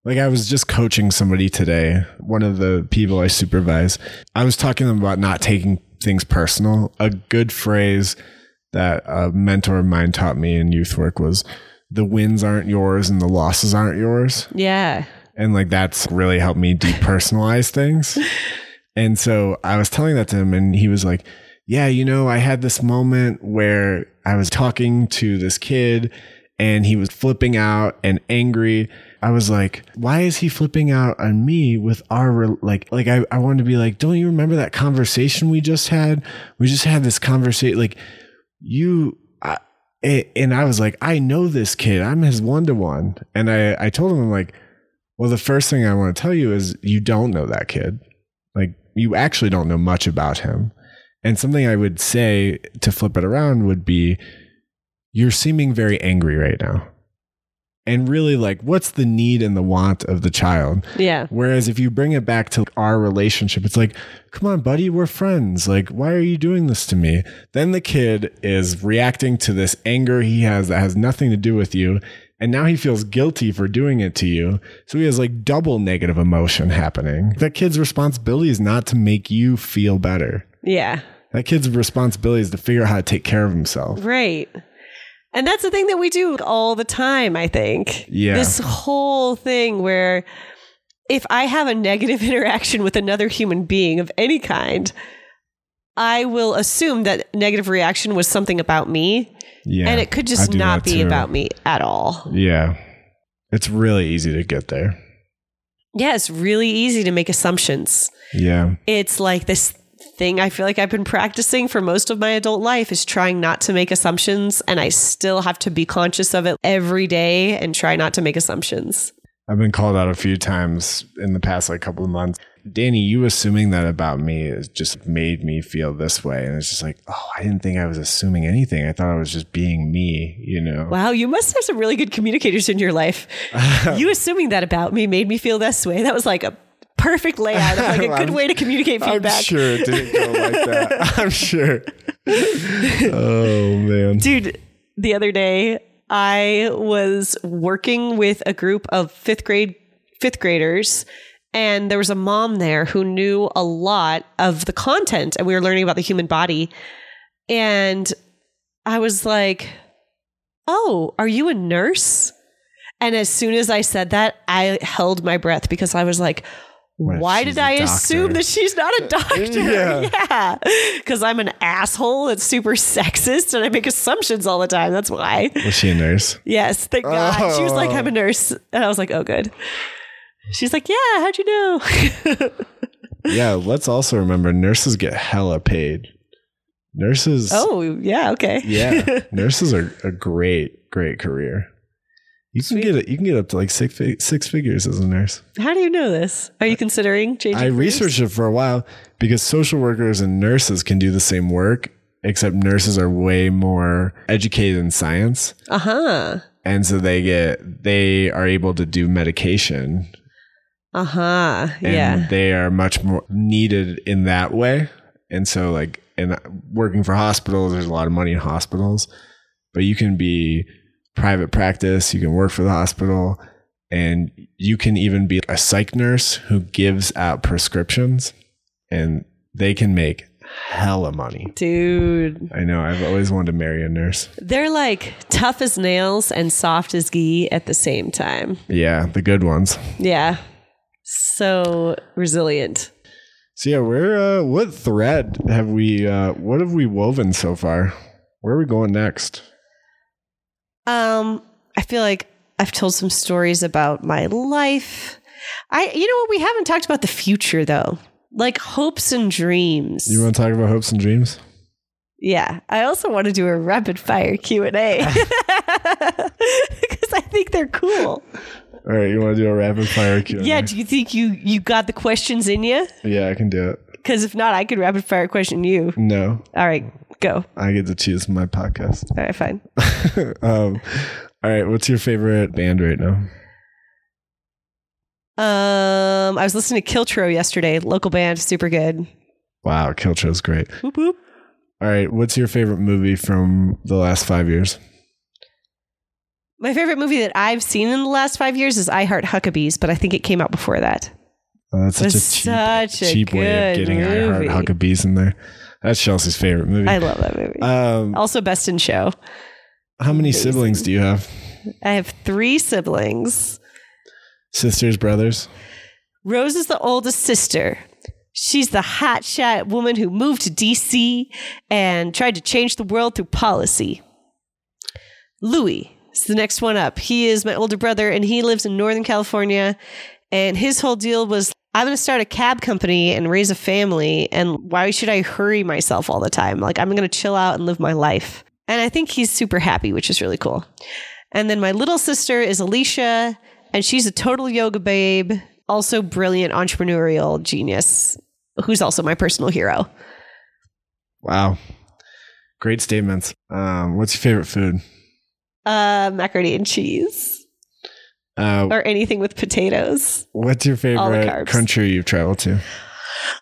Like I was just coaching somebody today, one of the people I supervise. I was talking to them about not taking things personal. A good phrase that a mentor of mine taught me in youth work was the wins aren't yours and the losses aren't yours. Yeah. And like that's really helped me depersonalize things. And so I was telling that to him and he was like, Yeah, you know, I had this moment where I was talking to this kid and he was flipping out and angry. I was like, why is he flipping out on me with our like like I, I wanted to be like, don't you remember that conversation we just had? We just had this conversation like you I, and I was like, I know this kid. I'm his one to one. And I I told him I'm like, well, the first thing I want to tell you is you don't know that kid. Like you actually don't know much about him. And something I would say to flip it around would be you're seeming very angry right now. And really, like, what's the need and the want of the child? Yeah. Whereas if you bring it back to our relationship, it's like, come on, buddy, we're friends. Like, why are you doing this to me? Then the kid is reacting to this anger he has that has nothing to do with you. And now he feels guilty for doing it to you. So he has like double negative emotion happening. That kid's responsibility is not to make you feel better. Yeah. That kid's responsibility is to figure out how to take care of himself. Right. And that's the thing that we do all the time, I think. Yeah. This whole thing where if I have a negative interaction with another human being of any kind, I will assume that negative reaction was something about me. Yeah. and it could just not be too. about me at all. Yeah. It's really easy to get there. Yeah, it's really easy to make assumptions. Yeah. It's like this thing I feel like I've been practicing for most of my adult life is trying not to make assumptions. And I still have to be conscious of it every day and try not to make assumptions. I've been called out a few times in the past like couple of months. Danny, you assuming that about me has just made me feel this way. And it's just like, oh, I didn't think I was assuming anything. I thought I was just being me, you know? Wow, you must have some really good communicators in your life. you assuming that about me made me feel this way. That was like a perfect layout of like a good way to communicate feedback. I'm sure it didn't go like that. I'm sure. Oh, man. Dude, the other day I was working with a group of fifth grade fifth graders and there was a mom there who knew a lot of the content and we were learning about the human body and I was like, "Oh, are you a nurse?" And as soon as I said that, I held my breath because I was like, why did I assume that she's not a doctor? Yeah. yeah. Because I'm an asshole that's super sexist and I make assumptions all the time. That's why. Was she a nurse? Yes, thank God. She was like, Oh. I'm a oh. nurse. And I was like, oh, good. She's like, yeah, how'd you know? Yeah, let's also remember nurses get hella paid. Nurses. oh, yeah, okay. yeah, nurses are a great, great career. You can Sweet. get it. You can get up to like six six figures as a nurse. How do you know this? Are you considering changing? I careers? researched it for a while because social workers and nurses can do the same work, except nurses are way more educated in science, Uh-huh. and so they get they are able to do medication, Uh-huh. Yeah. they are much more needed in that way. And so, like, in working for hospitals, there's a lot of money in hospitals, but you can be private practice, you can work for the hospital, and you can even be a psych nurse who gives out prescriptions, and they can make hella money. Dude. I know. I've always wanted to marry a nurse. They're like tough as nails and soft as ghee at the same time. Yeah, the good ones. Yeah. So resilient. So yeah, where uh, what thread have we uh, what have we woven so far? Where are we going next? Um, I feel like I've told some stories about my life. I you know what we haven't talked about the future though. Like hopes and dreams. You want to talk about hopes and dreams? yeah. I also want to do a rapid fire Q&A. Cuz I think they're cool. All right, you want to do a rapid fire Q? Yeah, do you think you you got the questions in you? yeah, I can do it. Cuz if not, I could rapid fire question you. No, All right, go. I get to choose my podcast. All right, fine. um, all right, what's your favorite band right now? Um, I was listening to Kiltro yesterday, local band, super good. Wow, Kiltro's great. Whoop whoop. All right, what's your favorite movie from the last five years? My favorite movie that I've seen in the last five years is I Heart Huckabees, but I think it came out before that. Oh, that's such a cheap, such a cheap way of getting I Heart. Huckabees in there. That's Shelsea's favorite movie. I love that movie. um, also, Best in Show. how many siblings do you have? I have three siblings. Sisters, brothers? Rose is the oldest sister. She's the hotshot woman who moved to DC and tried to change the world through policy. Louis is the next one up. He is my older brother and he lives in Northern California. And his whole deal was I'm going to start a cab company and raise a family. And why should I hurry myself all the time? Like, I'm going to chill out and live my life. And I think he's super happy, which is really cool. And then my little sister is Alicia, and she's a total yoga babe, also brilliant entrepreneurial genius, who's also my personal hero. Wow. Great statements. Um, what's your favorite food? Uh, macaroni and cheese, Uh, or anything with potatoes. what's your favorite country you've traveled to?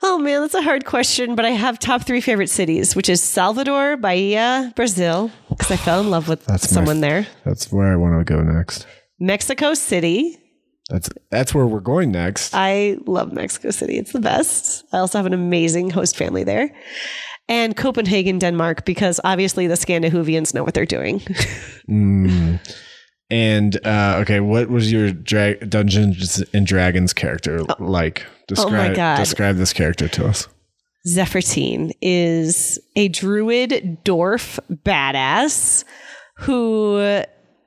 Oh man, that's a hard question, but I have top three favorite cities, which is Salvador, Bahia, Brazil, because I fell in love with That's someone f- there. That's where I want to go next. Mexico City. That's that's where we're going next. I love Mexico City. It's the best. I also have an amazing host family there. And Copenhagen, Denmark, because obviously the Scandinavians know what they're doing. Mm. And uh, okay, what was your dra- Dungeons and Dragons character like? Describe, Oh my God. Describe this character to us. Zephyrtine is a druid dwarf badass who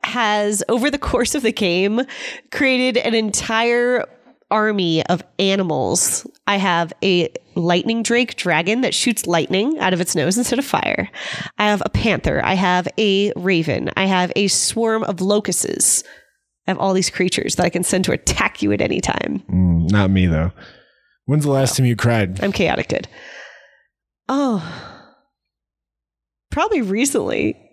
has, over the course of the game, created an entire army of animals. I have a lightning drake dragon that shoots lightning out of its nose instead of fire. I have a panther. I have a raven. I have a swarm of locusts. I have all these creatures that I can send to attack you at any time. Mm, not me though. When's the last time you cried? I'm chaotic good. Oh, probably recently.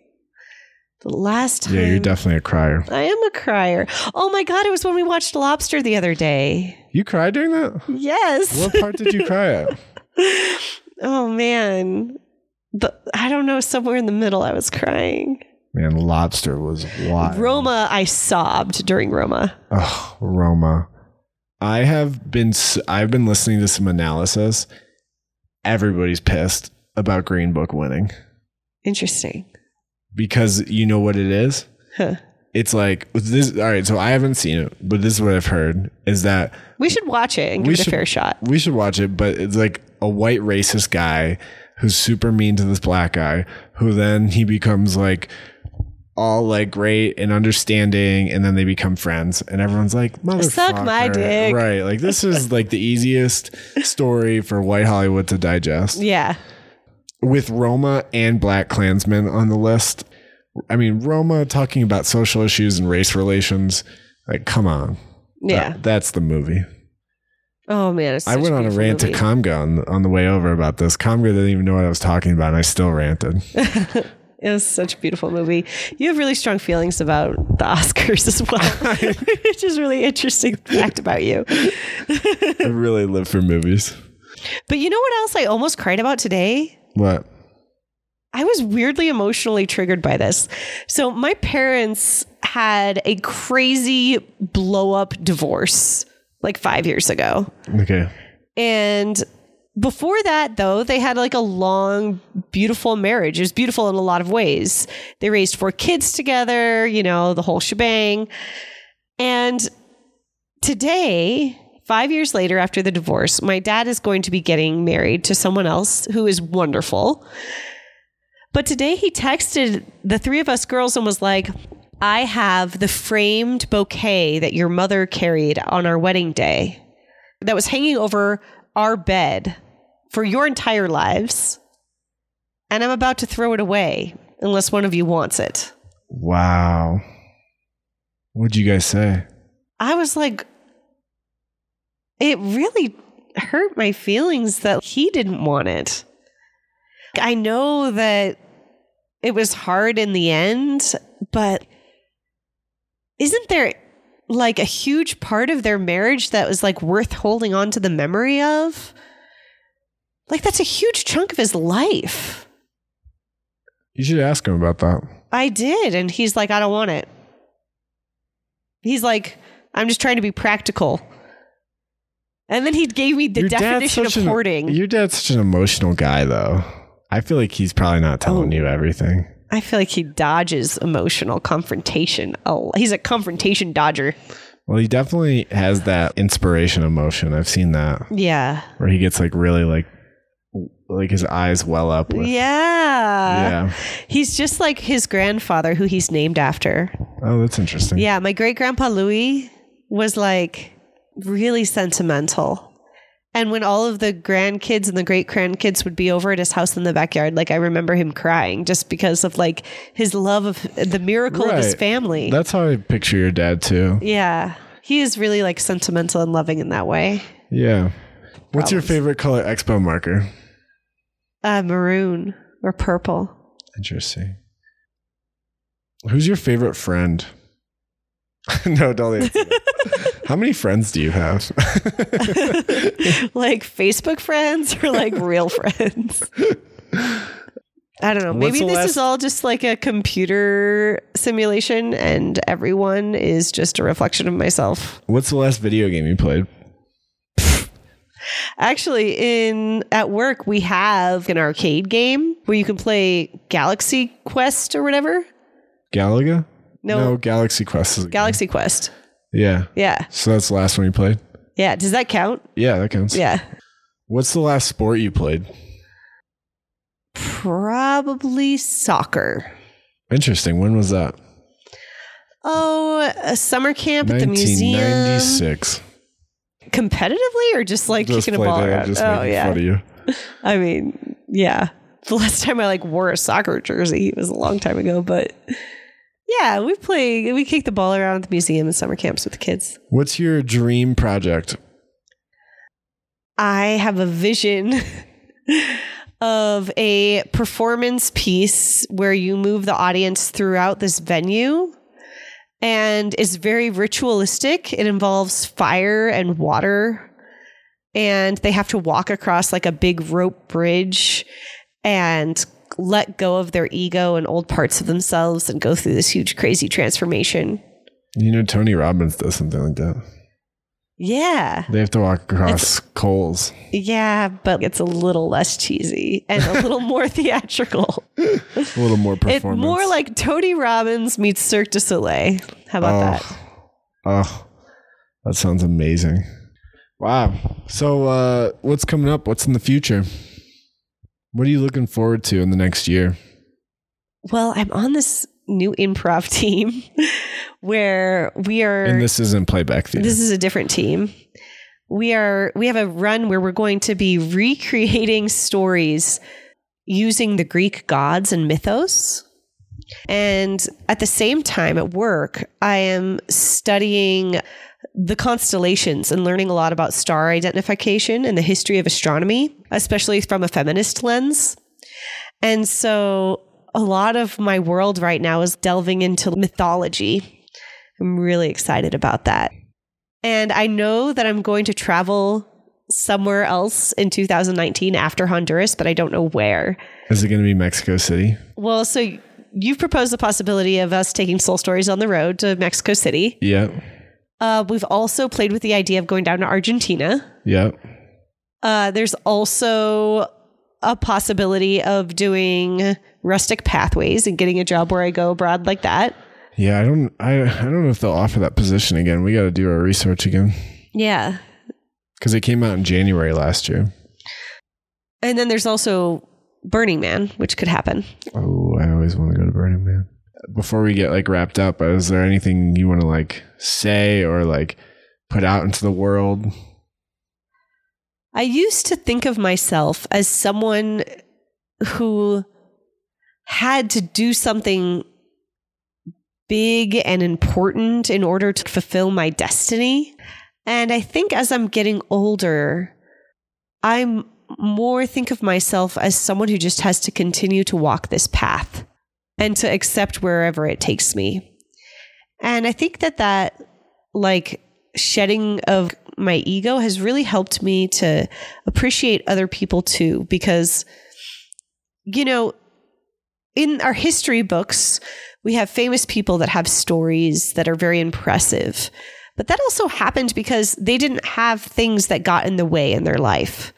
The last time. Yeah, you're definitely a crier. I am a crier. Oh my God, it was when we watched Lobster the other day. You cried during that? Yes. What part did you cry at? oh man. But I don't know, somewhere in the middle I was crying. Man, lobster was wild. Roma, I sobbed during Roma. Oh, Roma. I have been I've been listening to some analysis. Everybody's pissed about Green Book winning Interesting. Because you know what it is? Huh. It's like this all right, so I haven't seen it, but this is what I've heard is that We should watch it and give We it a fair shot. we should watch it, but it's like a white racist guy who's super mean to this black guy, who then he becomes like all like great and understanding, and then they become friends, and everyone's like, "Motherfucker!" Suck my dick. Right? Like this is like the easiest story for white Hollywood to digest. Yeah. With Roma and Black Klansmen on the list, I mean Roma talking about social issues and race relations. Like, come on, Yeah. That- that's the movie. oh man. It's I went on a rant movie. to Comga on, on the way over about this. Comga didn't even know what I was talking about, and I still ranted. It was such a beautiful movie. You have really strong feelings about the Oscars as well, which is really interesting fact about you. I really live for movies. But you know what else I almost cried about today? What? I was weirdly emotionally triggered by this. So my parents had a crazy blow up divorce like 5 years ago. Okay. And before that, though, they had like a long, beautiful marriage. It was beautiful in a lot of ways. They raised four kids together, you know, the whole shebang. And today, five years later after the divorce, my dad is going to be getting married to someone else who is wonderful. But today he texted the three of us girls and was like, I have the framed bouquet that your mother carried on our wedding day that was hanging over our bed for your entire lives. And I'm about to throw it away unless one of you wants it. Wow. What'd you guys say? I was like, it really hurt my feelings that he didn't want it. I know that it was hard in the end, but isn't there like a huge part of their marriage that was like worth holding on to the memory of? Like, that's a huge chunk of his life. You should ask him about that. I did. And he's like, I don't want it. He's like, I'm just trying to be practical. And then he gave me the Your definition of an- hoarding. Your dad's such an emotional guy, though. I feel like he's probably not telling Oh. you everything. I feel like he dodges emotional confrontation. Oh, he's a confrontation dodger. Well, he definitely has that inspiration emotion. I've seen that Yeah. where he gets like really like like his eyes well up with Yeah. yeah. He's just like his grandfather, who he's named after. Oh, that's interesting. Yeah, my great grandpa Louis was like really sentimental. And when all of the grandkids and the great grandkids would be over at his house in the backyard, like I remember him crying just because of like his love of the miracle of his family. That's how I picture your dad too. yeah. He is really like sentimental and loving in that way. Yeah. What's your favorite color expo marker? Uh, maroon or purple. Interesting. Who's your favorite friend? no, don't answer. How many friends do you have? like Facebook friends or like real friends? I don't know. What's Maybe this last- is all just like a computer simulation and everyone is just a reflection of myself. What's the last video game you played? Actually, in at work we have an arcade game where you can play Galaxy Quest or whatever. Galaga? No, Galaxy Quest is a game. Galaxy Quest. Yeah. Yeah. So that's the last one you played? Yeah, does that count? Yeah, that counts. Yeah. What's the last sport you played? Probably soccer. Interesting. When was that? Oh, a summer camp at the museum. 1996. competitively or just like Just kicking a ball around? Just oh yeah. fun of you. I mean, yeah. The last time I like wore a soccer jersey was a long time ago, but yeah, we play we kick the ball around at the museum and summer camps with the kids. What's your dream project? I have a vision of a performance piece where you move the audience throughout this venue and it's very ritualistic. It involves fire and water and they have to walk across like a big rope bridge and let go of their ego and old parts of themselves and go through this huge crazy transformation. You know, Tony Robbins does something like that. Yeah. They have to walk across coals. Yeah, but it's a little less cheesy and a little more theatrical. A little more It's more like Tony Robbins meets Cirque du Soleil. How about oh, that? Oh, that sounds amazing. Wow. So, uh, what's coming up? What's in the future? What are you looking forward to in the next year? Well, I'm on this new improv team where we are And this isn't playback theater. This is a different team. We are we have a run where we're going to be recreating stories using the Greek gods and mythos. And at the same time at work, I am studying the constellations and learning a lot about star identification and the history of astronomy, especially from a feminist lens. And so a lot of my world right now is delving into mythology. I'm really excited about that. And I know that I'm going to travel somewhere else in 2019 after Honduras, but I don't know where. is it going to be Mexico City? Well, so you've proposed the possibility of us taking Soul Stories on the road to Mexico City. Yeah. Uh, we've also played with the idea of going down to Argentina. Yeah. Uh, there's also a possibility of doing rustic pathways and getting a job where I go abroad like that. Yeah. I don't. I. I don't know if they'll offer that position again. We got to do our research again Yeah. because it came out in January last year. And then there's also Burning Man, which could happen. Oh, I always want to go to Burning Man. Before we get like wrapped up, uh, is there anything you want to like say or like put out into the world? I used to think of myself as someone who had to do something big and important in order to fulfill my destiny. And I think as I'm getting older, I'm more think of myself as someone who just has to continue to walk this path and to accept wherever it takes me. And I think that that like shedding of my ego has really helped me to appreciate other people too because you know in our history books We have famous people that have stories that are very impressive. But that also happened because they didn't have things that got in the way in their life,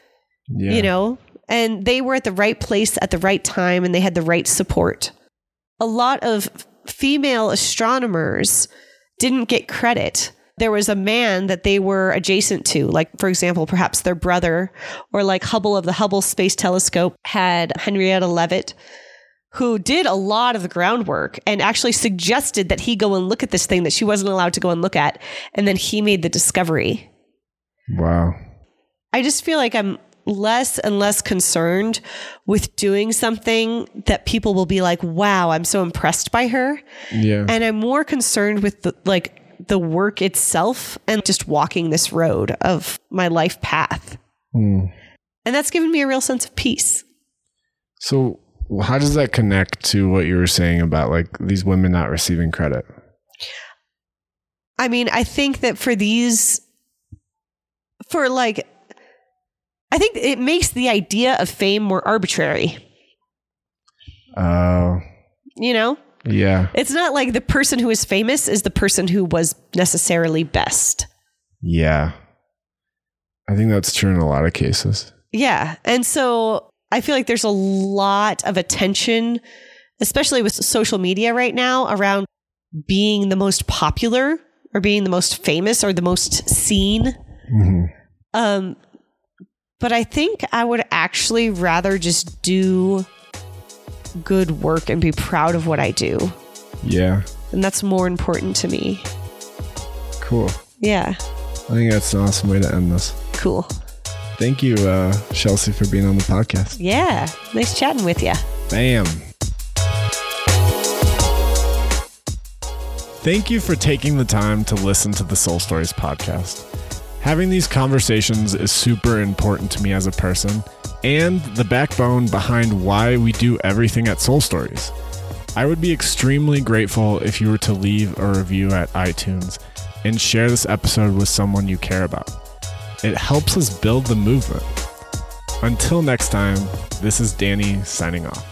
Yeah. you know? And they were at the right place at the right time and they had the right support. A lot of female astronomers didn't get credit. There was a man that they were adjacent to, like, for example, perhaps their brother, or like Hubble of the Hubble Space Telescope had Henrietta Leavitt, who did a lot of the groundwork and actually suggested that he go and look at this thing that she wasn't allowed to go and look at. And then he made the discovery. Wow. I just feel like I'm less and less concerned with doing something that people will be like, wow, I'm so impressed by her. Yeah. And I'm more concerned with the, like the work itself and just walking this road of my life path. Mm. And that's given me a real sense of peace. So, how does that connect to what you were saying about like these women not receiving credit? I mean, I think that for these, for like, I think it makes the idea of fame more arbitrary. Uh, You know, yeah. it's not like the person who is famous is the person who was necessarily best. Yeah. I think that's true in a lot of cases. Yeah. And so I feel like there's a lot of attention, especially with social media right now, around being the most popular or being the most famous or the most seen. hmm Um, but I think I would actually rather just do good work and be proud of what I do. Yeah. And that's more important to me. Cool. Yeah. I think that's an awesome way to end this. Cool. Thank you, uh, Shelsea, for being on the podcast. Yeah. Nice chatting with you. Bam. Thank you for taking the time to listen to the Soul Stories podcast. Having these conversations is super important to me as a person and the backbone behind why we do everything at Soul Stories. I would be extremely grateful if you were to leave a review at iTunes and share this episode with someone you care about. It helps us build the movement. Until next time, this is Danny signing off.